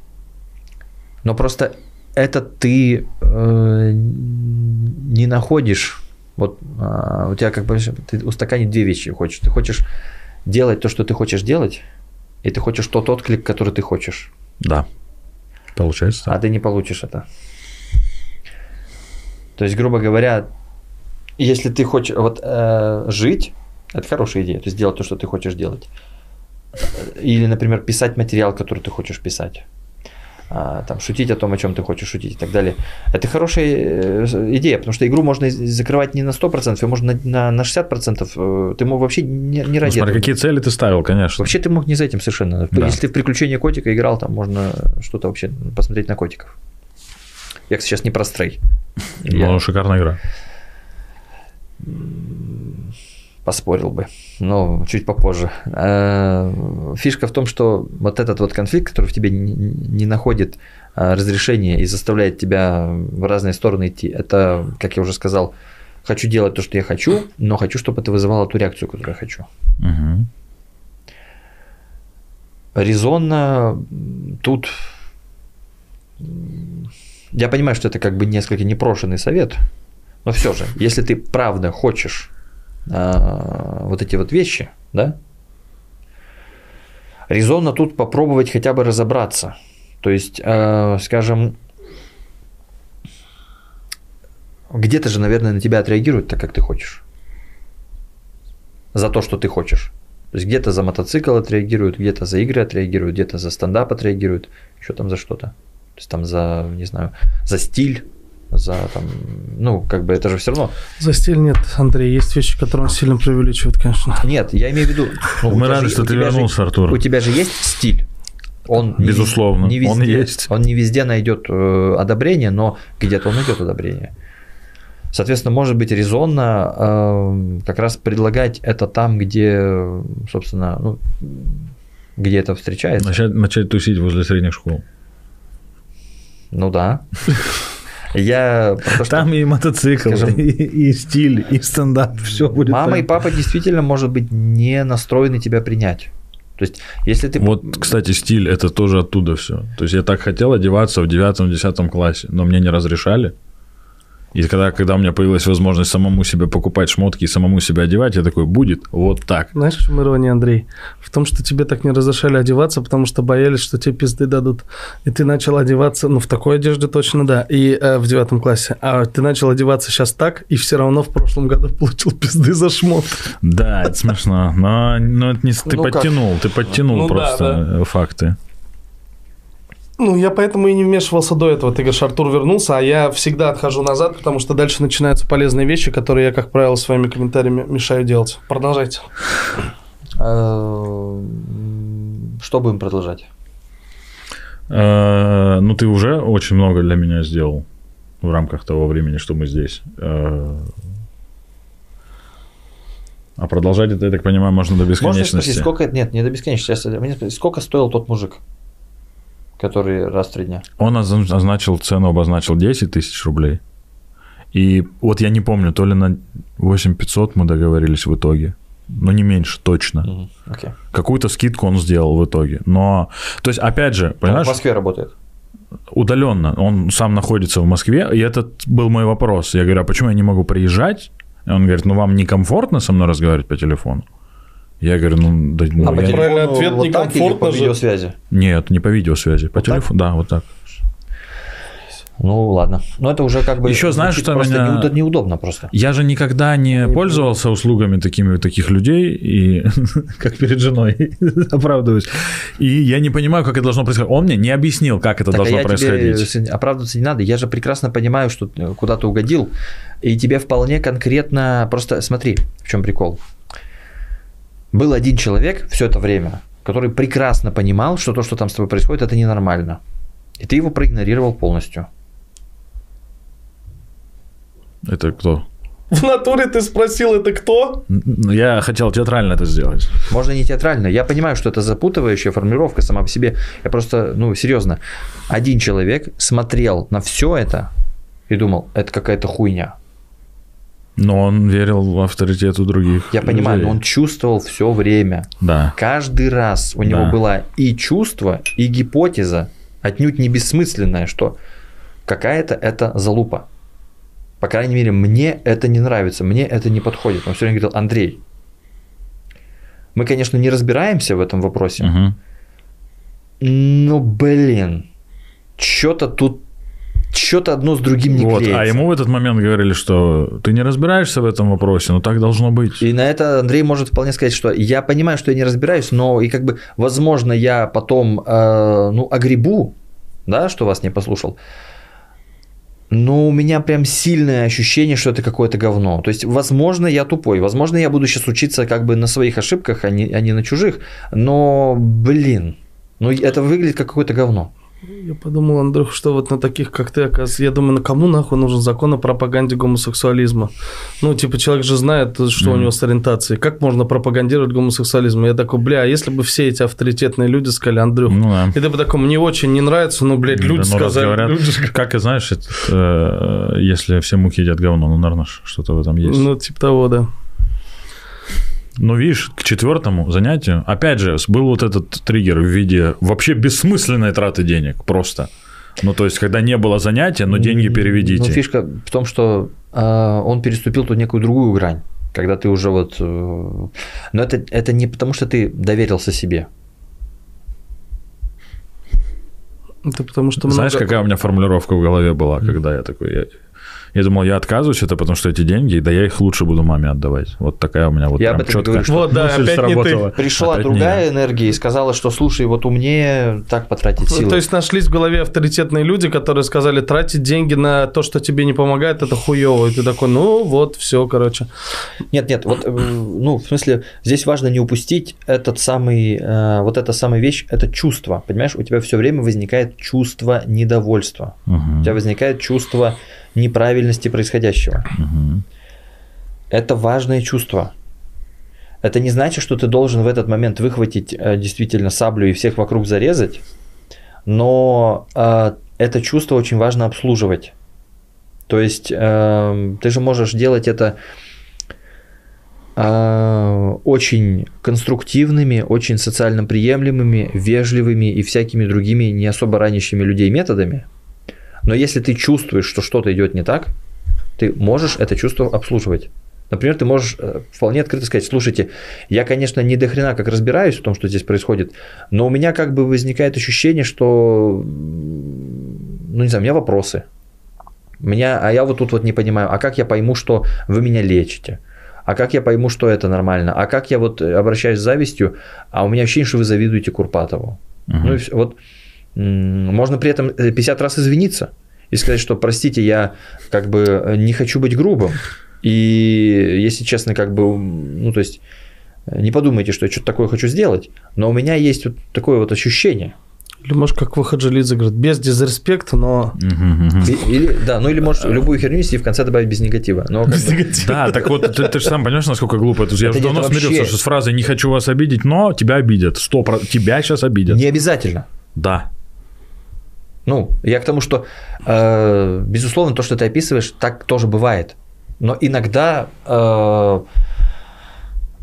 Но просто это ты э, не находишь. Вот а, у тебя как бы ты устаканить две вещи хочешь. Ты хочешь делать то, что ты хочешь делать, и ты хочешь тот отклик, который ты хочешь. Да. Получается. А ты не получишь это. То есть, грубо говоря, если ты хочешь вот э, жить, это хорошая идея, то есть делать то, что ты хочешь делать. Или, например, писать материал, который ты хочешь писать. А, там, шутить о том, о чем ты хочешь шутить и так далее. Это хорошая э, идея, потому что игру можно закрывать не на 100%, а можно на, на, на 60%. э, Ты мог вообще не, не Ну, ради смотри, этого. какие цели ты ставил, конечно. Вообще ты мог не за этим совершенно. Да. Если ты в приключения котика играл, там можно что-то вообще посмотреть на котиков. Я сейчас не про стрей. Я Ну, шикарная игра. Поспорил бы, но чуть попозже. Э, Фишка в том, что вот этот вот конфликт, который в тебе не- находит э, разрешения и заставляет тебя в разные стороны идти, это, как я уже сказал, хочу делать то, что я хочу, но хочу, чтобы это вызывало ту реакцию, которую я хочу. Мгм. резонно тут... Я понимаю, что это как бы несколько непрошенный совет, но все же, если ты правда хочешь вот эти вот вещи, да, резонно тут попробовать хотя бы разобраться. То есть, э, скажем, где-то же, наверное, на тебя отреагируют так, как ты хочешь. За то, что ты хочешь. То есть где-то за мотоцикл отреагируют, где-то за игры отреагируют, где-то за стендап отреагируют, еще там за что-то. То есть там за, не знаю, за стиль, за там, ну, как бы это же все равно. За стиль нет, Андрей. Есть вещи, которые он сильно преувеличивает, конечно. Нет, я имею в виду... ну, Мы рады, же- что ты тебя же- вернулся, Артур. У тебя же есть стиль. Он Безусловно, не он везде, есть. Он не везде найдет э, одобрение, но где-то он найдет одобрение. Соответственно, может быть резонно э, как раз предлагать это там, где, собственно, ну, где это встречается. Начать, начать тусить возле средних школ. Ну да. Я то, что Там и мотоцикл, скажем, и, и стиль, и стендап, все будет. мама и так. папа действительно, может быть, не настроены тебя принять. То есть, если ты... Вот, кстати, стиль это тоже оттуда все. То есть я так хотел одеваться в 9-10 классе, но мне не разрешали. И когда, когда у меня появилась возможность самому себе покупать шмотки и самому себя одевать, я такой, будет вот так. Знаешь, в чем ирония, Андрей? В том, что тебе так не разрешали одеваться, потому что боялись, что тебе пизды дадут. И ты начал одеваться, ну, в такой одежде точно, да, и э, в девятом классе. А ты начал одеваться сейчас так, и все равно в прошлом году получил пизды за шмот. Да, это смешно. Но, но это не, ты Ну как? подтянул, ты подтянул Ну да, просто э, факты. Ну, я поэтому и не вмешивался до этого. Ты говоришь, Артур вернулся, а я всегда отхожу назад, потому что дальше начинаются полезные вещи, которые я, как правило, своими комментариями мешаю делать. Продолжайте. э, Что будем продолжать? Э, Ну, ты уже очень много для меня сделал в рамках того времени, что мы здесь. Э, А продолжать это, я так понимаю, можно до Можно бесконечности. спросить, сколько... Нет, не до бесконечности. Сколько стоил тот мужик, который раз в три дня? Он озна- означил цену, обозначил 10 тысяч рублей. И вот я не помню, то ли на 8500 мы договорились в итоге. Но не меньше, точно. Окей. Какую-то скидку он сделал в итоге. Но, то есть, опять же, Он понимаешь, в Москве работает. удаленно. Он сам находится в Москве, и этот был мой вопрос. Я говорю, а почему я не могу приезжать? И он говорит, ну вам некомфортно со мной разговаривать по телефону? Я говорю, ну, да, ну, а по я- Правильный ответ, вот так по некомфортно же. видеосвязи? Нет, не по видеосвязи, по Вот так? телефону, да, вот так. Ну, ладно. Но это уже как бы... Ещё знаешь, что просто меня- неудо- неудобно просто. Я же никогда не пользовался услугами такими таких людей, и как перед женой оправдываюсь. И я не понимаю, как это должно происходить. Он мне не объяснил, как это Так, а должно я происходить. тебе оправдываться не надо. Я же прекрасно понимаю, что куда ты угодил, и тебе вполне конкретно... Просто смотри, в чем прикол. Был один человек все это время, который прекрасно понимал, что то, что там с тобой происходит, это ненормально. И ты его проигнорировал полностью. Это кто? В натуре ты спросил, это кто? Я хотел театрально это сделать. Можно не театрально. Я понимаю, что это запутывающая формулировка сама по себе. Я просто, ну, серьезно. Один человек смотрел на все это и думал, это какая-то хуйня. Но он верил в авторитет у других. Я понимаю, людей. но он чувствовал все время. Да. Каждый раз у него Да. была и чувство, и гипотеза, отнюдь не бессмысленная, что какая-то это залупа. По крайней мере, мне это не нравится, мне это не подходит. Он все время говорил, Андрей, мы, конечно, не разбираемся в этом вопросе, Мгм. но, блин, что-то тут, что-то одно с другим не Вот, клеится. а ему в этот момент говорили, что ты не разбираешься в этом вопросе, но так должно быть. И на это Андрей может вполне сказать, что я понимаю, что я не разбираюсь, но и как бы, возможно, я потом, э, ну, огребу, да, что вас не послушал. Но у меня прям сильное ощущение, что это какое-то говно. То есть, возможно, я тупой, возможно, я буду сейчас учиться как бы на своих ошибках, а не, а не на чужих. Но, блин, ну это выглядит как какое-то говно. Я подумал, Андрюх, что вот на таких, как ты, оказывается, я думаю, на кому нахуй нужен закон о пропаганде гомосексуализма? Ну, типа, человек же знает, что у Мгм. него с ориентацией. Как можно пропагандировать гомосексуализм? Я такой, бля, а если бы все эти авторитетные люди сказали, Андрюх, Ну да. и ты бы такой, мне очень не нравится, но, блядь, люди Да, ну, сказали. говорят, люди Как и знаешь, это, э, если все муки едят говно, ну, наверное, что-то в этом есть. Ну, типа того, да. Но видишь, к четвертому занятию, опять же, был вот этот триггер в виде вообще бессмысленной траты денег просто. Ну, то есть, когда не было занятия, но деньги переведите. Ну, фишка в том, что э, он переступил тут некую другую грань, когда ты уже вот... Э, но это, это не потому, что ты доверился себе. Это потому что Знаешь, много- какая у меня формулировка в голове была, когда я такой... Я, я думал, я отказываюсь, это потому что эти деньги, да я их лучше буду маме отдавать. Вот такая у меня вот Я прям об этом и чёткая говорю, что Вот, да, мысль опять не ты. сработала. Пришла Опять не другая я. энергия и сказала, что слушай, вот умнее так потратить силы. То есть нашлись в голове авторитетные люди, которые сказали, тратить деньги на то, что тебе не помогает, это хуево. И ты такой, ну вот, все, короче. Нет, нет, вот, э, ну, в смысле, здесь важно не упустить этот самый, э, вот эта самая вещь, это чувство, понимаешь, у тебя все время возникает чувство недовольства, Мгм, у тебя возникает чувство неправильности происходящего. мгм. Это важное чувство. Это не значит, что ты должен в этот момент выхватить э, действительно саблю и всех вокруг зарезать, но э, это чувство очень важно обслуживать. То есть э, ты же можешь делать это э, очень конструктивными, очень социально приемлемыми, вежливыми и всякими другими не особо ранящими людей методами. Но если ты чувствуешь, что что-то идет не так, ты можешь это чувство обслуживать. Например, ты можешь э, вполне открыто сказать, слушайте, я, конечно, не до хрена как разбираюсь в том, что здесь происходит, но у меня как бы возникает ощущение, что, ну не знаю, у меня вопросы. Меня, а я вот тут вот не понимаю, а как я пойму, что вы меня лечите? А как я пойму, что это нормально? А как я вот обращаюсь с завистью, а у меня ощущение, что вы завидуете Курпатову? Мгм. Ну и всё. вот можно при этом э, 50 раз извиниться и сказать, что простите, я как бы э, не хочу быть грубым. И если честно, как бы, ну то есть э, не подумайте, что я что-то такое хочу сделать, но у меня есть вот такое вот ощущение. Или, может, как выход Желидзе говорит, без дизреспекта, но... Или, да, ну или можешь любую херню нести и в конце добавить без негатива. Но как бы- Да, так вот, ты, ты же сам понимаешь, насколько глупо это. Я Это уже давно вообще. смирился что с фразой «не хочу вас обидеть», но тебя обидят. Сто про- Тебя сейчас обидят. не обязательно. Да. Ну, я к тому, что, э, безусловно, то, что ты описываешь, так тоже бывает. Но иногда, э,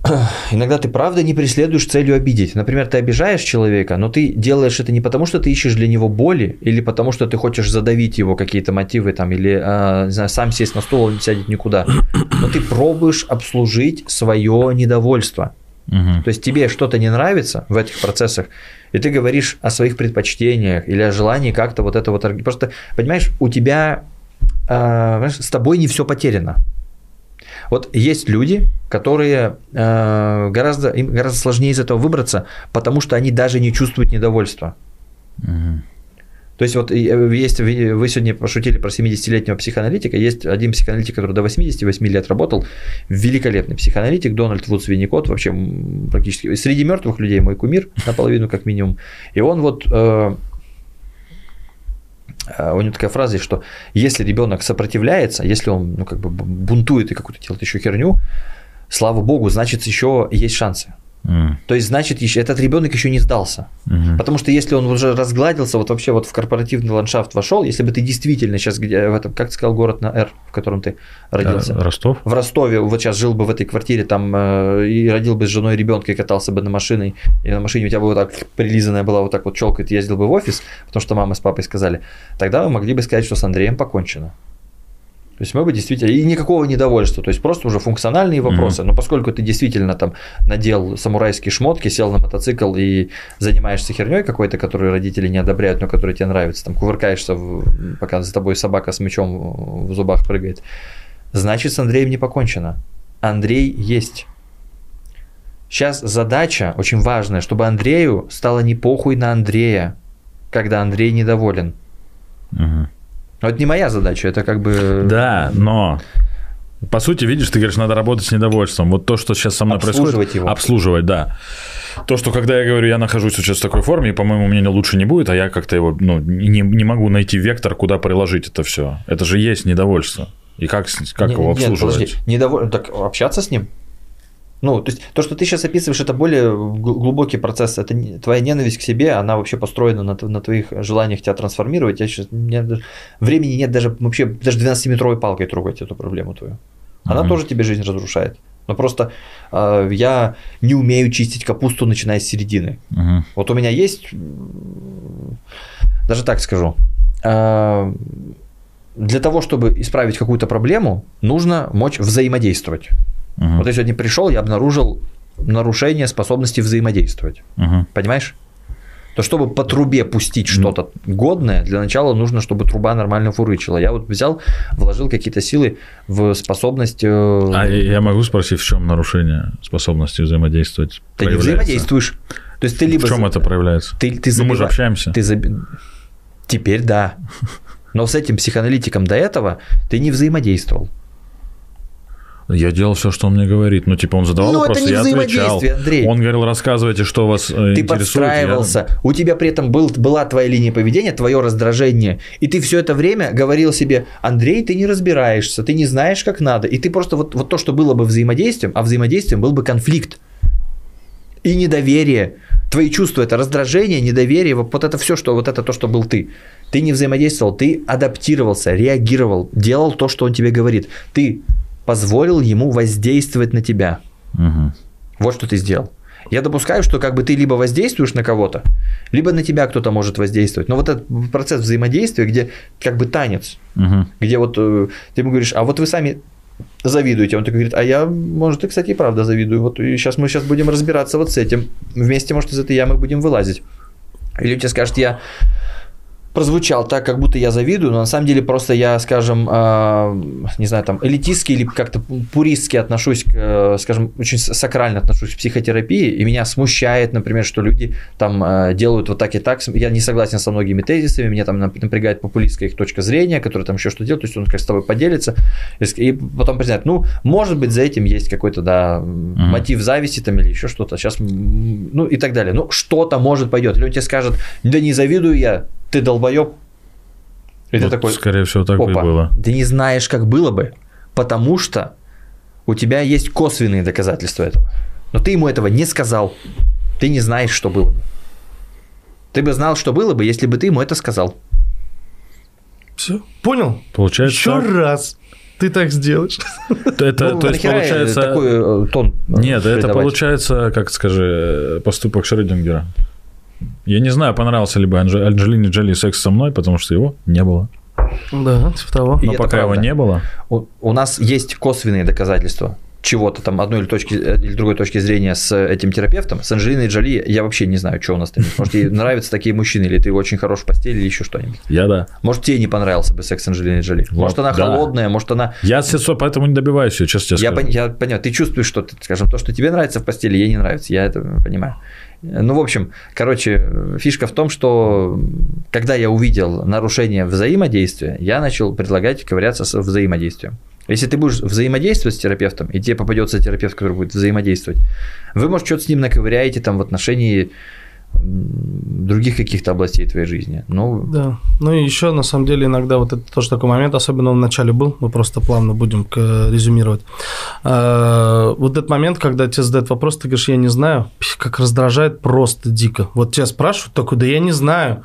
иногда ты правда не преследуешь целью обидеть. Например, ты обижаешь человека, но ты делаешь это не потому, что ты ищешь для него боли, или потому, что ты хочешь задавить его какие-то мотивы, там, или, э, не знаю, сам сесть на стол, он не сядет никуда. Но ты пробуешь обслужить свое недовольство. Мгм. То есть тебе что-то не нравится в этих процессах, и ты говоришь о своих предпочтениях или о желании как-то вот это вот... Просто, понимаешь, у тебя... э, с тобой не все потеряно. Вот есть люди, которые э, гораздо, им гораздо сложнее из этого выбраться, потому что они даже не чувствуют недовольства. Мгм. То есть вот э, есть, вы сегодня пошутили про 70-летнего психоаналитика, есть один психоаналитик, который до 88 лет работал, великолепный психоаналитик, Дональд Вудс Винникот, вообще практически среди мертвых людей мой кумир, наполовину как минимум. И он вот, э, э, у него такая фраза что если ребенок сопротивляется, если он ну, как бы бунтует и какую-то делает еще херню, слава богу, значит еще есть шансы. То есть, значит, еще, этот ребенок еще не сдался. Мгм. Потому что если он уже разгладился, вот вообще вот в корпоративный ландшафт вошел, если бы ты действительно сейчас где в этом, как ты сказал, город на Р, в котором ты родился. Э, Ростов? В Ростове вот сейчас жил бы в этой квартире там э, и родил бы с женой ребенка и катался бы на машине, и на машине у тебя бы вот так прилизанная была вот так вот челка, и ты ездил бы в офис, потому что мама с папой сказали, тогда мы могли бы сказать, что с Андреем покончено. То есть мы бы действительно, и никакого недовольства, то есть просто уже функциональные вопросы. Но поскольку ты действительно там надел самурайские шмотки, сел на мотоцикл и занимаешься херней какой-то, которую родители не одобряют, но которая тебе нравится, там кувыркаешься, в- пока за тобой собака с мечом в зубах прыгает, значит с Андреем не покончено. Андрей есть. Сейчас задача очень важная, чтобы Андрею стало не похуй на Андрея, когда Андрей недоволен. Мгм. Но это не моя задача, это как бы... Да, но по сути, видишь, ты говоришь, надо работать с недовольством. Вот то, что сейчас со мной Обслуживать происходит. его. Обслуживать, да. То, что когда я говорю, я нахожусь сейчас в такой форме, и, по-моему, мне лучше не будет, а я как-то его, ну, не, не могу найти вектор, куда приложить это все. Это же есть недовольство. И как, как Не- его нет, обслуживать? подожди, недоволен, так общаться с ним? Ну, то есть то, что ты сейчас описываешь, это более гл- глубокий процесс. Это не- твоя ненависть к себе, она вообще построена на, на твоих желаниях тебя трансформировать. Я сейчас, у меня даже- времени нет даже вообще даже 12-метровой палкой трогать эту проблему твою. Она Мгм. тоже тебе жизнь разрушает. Но просто э, я не умею чистить капусту, начиная с середины. Мгм. Вот у меня есть, даже так скажу, э, для того, чтобы исправить какую-то проблему, нужно мочь взаимодействовать. Мгм. Вот я сегодня пришел, я обнаружил нарушение способности взаимодействовать. Мгм. Понимаешь? То чтобы по трубе пустить что-то годное, для начала нужно, чтобы труба нормально фурычила. Я вот взял, вложил какие-то силы в способность... э, А я могу спросить, в чем нарушение способности взаимодействовать? ты не взаимодействуешь. То есть ты либо... В чем это проявляется? Ты, ты Ну, мы же общаемся. Ты заби- Теперь да. Но с этим психоаналитиком до этого ты не взаимодействовал. Я делал все, что он мне говорит. Ну, типа, он задавал Ну, это вопросы, не я отвечал. взаимодействие, Андрей. Он говорил, рассказывайте, что вас э, Ты интересует. подстраивался, у тебя при этом был, была твоя линия поведения, твое раздражение, и ты все это время говорил себе, Андрей, ты не разбираешься, ты не знаешь, как надо, и ты просто вот, вот то, что было бы взаимодействием, а взаимодействием был бы конфликт и недоверие. Твои чувства это раздражение, недоверие, вот, вот это все, что вот это то, что был ты. Ты не взаимодействовал, ты адаптировался, реагировал, делал то, что он тебе говорит. Ты позволил ему воздействовать на тебя. Мгм. Вот что ты сделал. Я допускаю, что как бы ты либо воздействуешь на кого-то, либо на тебя кто-то может воздействовать. Но вот этот процесс взаимодействия, где как бы танец, Мгм. где вот э, ты ему говоришь, а вот вы сами завидуете. Он такой говорит, а я, может, и, кстати, и правда завидую. Вот и сейчас мы сейчас будем разбираться вот с этим. Вместе, может, из этой ямы будем вылазить. Или тебе скажет, я прозвучал так, как будто я завидую, но на самом деле просто я, скажем, а, не знаю, там, элитистски или как-то пуристски отношусь, к, э, скажем, очень сакрально отношусь к психотерапии, и меня смущает, например, что люди там э, делают вот так и так. Я не согласен со многими тезисами, меня там нап- напрягает популистская их точка зрения, которая там еще что делает, то есть он как с тобой поделится, и потом признает, ну, может быть, за этим есть какой-то, да, мотив зависти там или еще что-то, сейчас, ну, и так далее. Ну, что-то может пойдет. Или он тебе скажет, да не завидую я, ты долбоеб. И ты Вот, такой, Скорее всего, так бы и опа, было. ты не знаешь, как было бы, потому что у тебя есть косвенные доказательства этого. Но ты ему этого не сказал. Ты не знаешь, что было бы. Ты бы знал, что было бы, если бы ты ему это сказал. Все, понял? Получается, Еще так? раз ты так сделаешь. это, Ну, то есть, получается... такой э, тон э, Нет, это получается, как скажи, поступок Шрёдингера. Я не знаю, понравился ли бы Анж- Анджелине Джоли секс со мной, потому что его не было. Да, типа того. И Но это пока его не было, У, у нас есть косвенные доказательства чего-то там одной или, точки, или другой точки зрения с этим терапевтом, с Анджелиной Джоли, я вообще не знаю, что у нас там есть. Может, ей нравятся такие мужчины, или ты очень хорош в постели, или еще что-нибудь. я да. Может, тебе не понравился бы секс с Анджелиной Джоли. Может, Вот, она да. холодная, может, она... Я все поэтому не добиваюсь ее, честно тебе Я, скажу. пон- я понимаю, ты чувствуешь, что, ты, скажем, то, что тебе нравится в постели, ей не нравится. Я это понимаю. Ну, в общем, короче, фишка в том, что когда я увидел нарушение взаимодействия, я начал предлагать ковыряться с взаимодействием. Если ты будешь взаимодействовать с терапевтом, и тебе попадется терапевт, который будет взаимодействовать, вы, может, что-то с ним наковыряете там в отношении других каких-то областей твоей жизни. Ну, Да. Ну и еще, на самом деле, иногда вот это тоже такой момент, особенно в начале был, мы просто плавно будем к- резюмировать. А, Вот этот момент, когда тебе задают вопрос, ты говоришь, я не знаю, как раздражает просто дико. Вот тебя спрашивают такой, да я не знаю.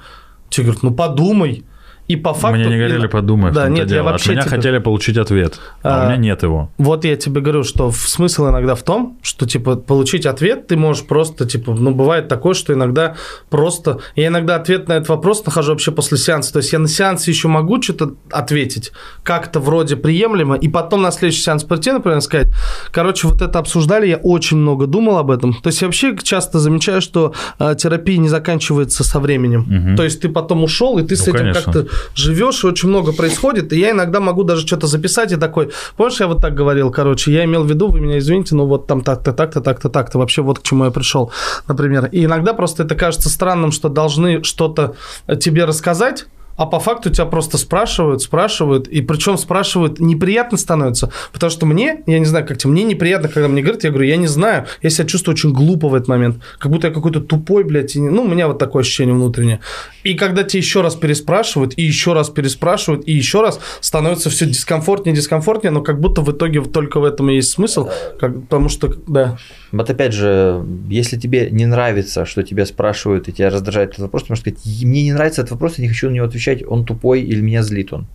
Тебе говорят, ну подумай. И по факту... Мне не говорили, и- подумай. Да, нет, я дело. вообще От меня тебе- хотели получить ответ, а, А, у меня нет его. Вот я тебе говорю, что смысл иногда в том, что, типа, получить ответ ты можешь просто, типа, ну, бывает такое, что иногда просто... Я иногда ответ на этот вопрос нахожу вообще после сеанса. То есть я на сеансе еще могу что-то ответить, как-то вроде приемлемо, и потом на следующий сеанс прийти, например, сказать, короче, вот это обсуждали, я очень много думал об этом. То есть я вообще часто замечаю, что э, терапия не заканчивается со временем. Мгм. То есть ты потом ушел, и ты с Ну, этим конечно. как-то живешь, и очень много происходит, и я иногда могу даже что-то записать и такой, помнишь, я вот так говорил, короче, я имел в виду, вы меня извините, но вот там так-то, так-то, так-то, так-то, вообще вот к чему я пришел, например. И иногда просто это кажется странным, что должны что-то тебе рассказать, а по факту тебя просто спрашивают, спрашивают, и причем спрашивают, неприятно становится, потому что мне, я не знаю, как тебе, мне неприятно, когда мне говорят, я говорю, я не знаю, я себя чувствую очень глупо в этот момент, как будто я какой-то тупой, блядь, и не- ну, у меня вот такое ощущение внутреннее. И когда тебе еще раз переспрашивают, и еще раз переспрашивают, и еще раз, становится все дискомфортнее, дискомфортнее, но как будто в итоге только в этом и есть смысл, как- потому что, да, Вот опять же, если тебе не нравится, что тебя спрашивают, и тебя раздражает этот вопрос, ты можешь сказать, мне не нравится этот вопрос, я не хочу на него отвечать, он тупой или меня злит он.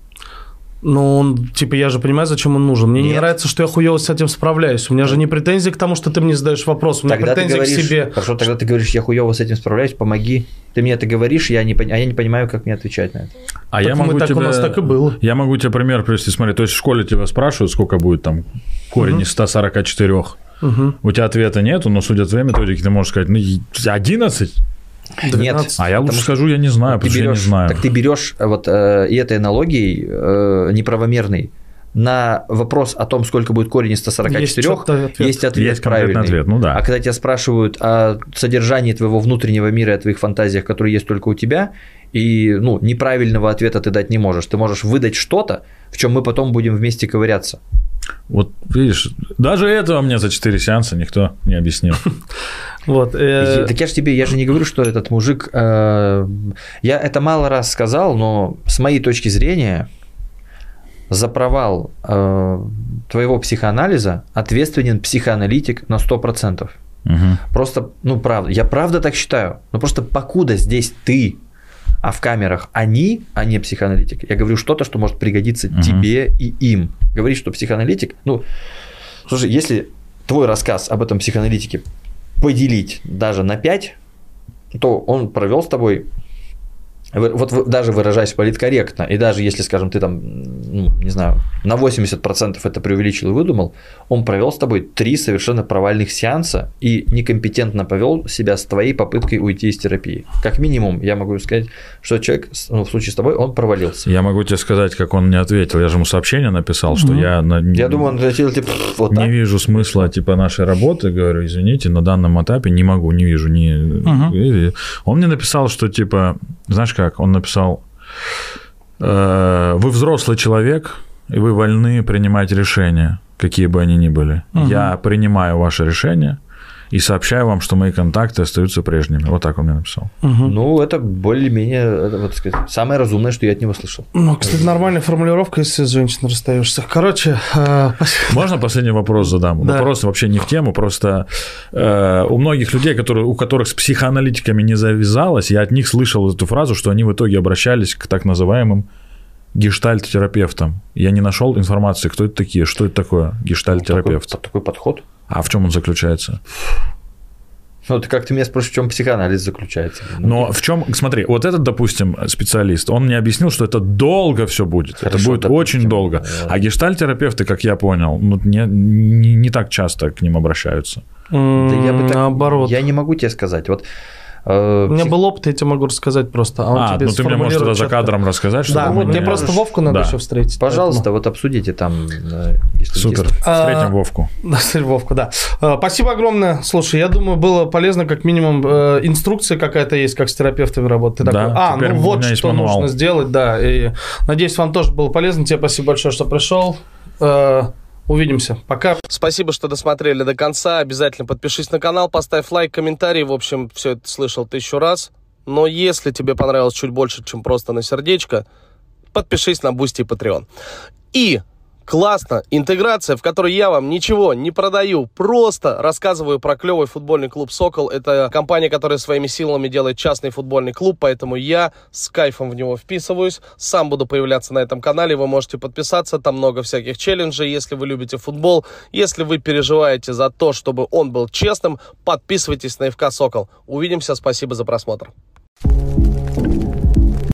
Ну, он, типа, я же понимаю, зачем он нужен. Мне не Нет. нравится, что я хуево с этим справляюсь. У меня же не претензии к тому, что ты мне задаешь вопрос. У меня Тогда ты претензии говоришь, к себе. хорошо, тогда ты говоришь, я хуево с этим справляюсь, помоги. Ты мне это говоришь, я не, а я не понимаю, как мне отвечать на это. А Так мы так, у нас так и было. Я могу тебе пример привести. Смотри, то есть в школе тебя спрашивают, сколько будет там корень из 144. Мгм. У тебя ответа нету, но судя твоей методике, ты можешь сказать, ну, и 11? 12. А я лучше скажу, я не знаю, Ты что я не берешь, знаю. так ты берешь э, вот э, и этой аналогией э, неправомерной на вопрос о том, сколько будет корень из 144, Есть ответ. есть ответ Есть правильный. ответ, ну да. А когда тебя спрашивают о содержании твоего внутреннего мира и о твоих фантазиях, которые есть только у тебя, и ну, неправильного ответа ты дать не можешь. Ты можешь выдать что-то, в чем мы потом будем вместе ковыряться. Вот видишь, даже этого мне за 4 сеанса никто не объяснил. Вот. э, Так я же тебе, я же не говорю, что этот мужик, э, я это мало раз сказал, но с моей точки зрения за провал э, твоего психоанализа ответственен психоаналитик на 100%. Мгм. Просто, ну правда, я правда так считаю, но просто покуда здесь ты, а в камерах они, а не психоаналитик, я говорю что-то, что может пригодиться Мгм. тебе и им. Говорить, что психоаналитик, ну, слушай, если твой рассказ об этом психоаналитике поделить даже на 5, то он провел с тобой вот даже выражаясь политкорректно, и даже если, скажем, ты там, ну, не знаю, на 80% это преувеличил и выдумал, он провел с тобой три совершенно провальных сеанса и некомпетентно повел себя с твоей попыткой уйти из терапии. Как минимум, я могу сказать, что человек, ну, в случае с тобой, он провалился. Я могу тебе сказать, как он мне ответил. Я же ему сообщение написал, что я, на- Я думаю, он ответил типа вот не так. вижу смысла типа нашей работы, говорю, извините, на данном этапе не могу, не вижу, не. И Он мне написал, что типа, знаешь как, он написал, «Э, вы взрослый человек и вы вольны принимать решения, какие бы они ни были. Мгм. Я принимаю ваше решение и сообщаю вам, что мои контакты остаются прежними. Вот так он мне написал. мгм. Ну, это более-менее, вот, сказать, самое разумное, что я от него слышал. Ну, кстати, нормальная формулировка, если с женщиной расстаешься. Короче, э. Можно последний вопрос задам? Да. Вопрос вообще не в тему, просто э, у многих людей, которые, у которых с психоаналитиками не завязалось, я от них слышал эту фразу, что они в итоге обращались к так называемым гештальт-терапевтам. Я не нашел информации, кто это такие, что это такое гештальт-терапевт. Такой, такой подход. А в чем он заключается? Ну, ты как ты меня спрашиваешь, в чем психоанализ заключается? Ну, Но в чем, смотри, вот этот, допустим, специалист, он мне объяснил, что это долго все будет. это Хорошо, будет допустим. очень долго. А гештальт-терапевты, как я понял, ну, не, не, не так часто к ним обращаются. Да я бы так- Наоборот. Я не могу тебе сказать. Вот, э, У меня псих- был опыт, я тебе могу рассказать просто. А, он А, тебе ну ты мне можешь тогда за кадром рассказать, что Да, вот меня- мне просто. Вовку надо Да. еще встретить. Пожалуйста, вот обсудите там. э, если Супер. А, Встретим Вовку. Да, Вовку, да. Э, Спасибо огромное. Слушай, я думаю, было полезно, как минимум, инструкция какая-то есть, как с терапевтами работать. Ты Да, такой, а, теперь ну у вот что мануал. нужно сделать, да. И надеюсь, вам тоже было полезно. Тебе спасибо большое, что пришел. Увидимся. Пока. Спасибо, что досмотрели до конца. Обязательно подпишись на канал, поставь лайк, комментарий. В общем, все это слышал тысячу раз. Но если тебе понравилось чуть больше, чем просто на сердечко, подпишись на Boosty и Patreon. И классно, интеграция, в которой я вам ничего не продаю, просто рассказываю про клевый футбольный клуб «Сокол». Это компания, которая своими силами делает частный футбольный клуб, поэтому я с кайфом в него вписываюсь. Сам буду появляться на этом канале, вы можете подписаться, там много всяких челленджей, если вы любите футбол. Если вы переживаете за то, чтобы он был честным, подписывайтесь на ФК «Сокол». Увидимся, спасибо за просмотр.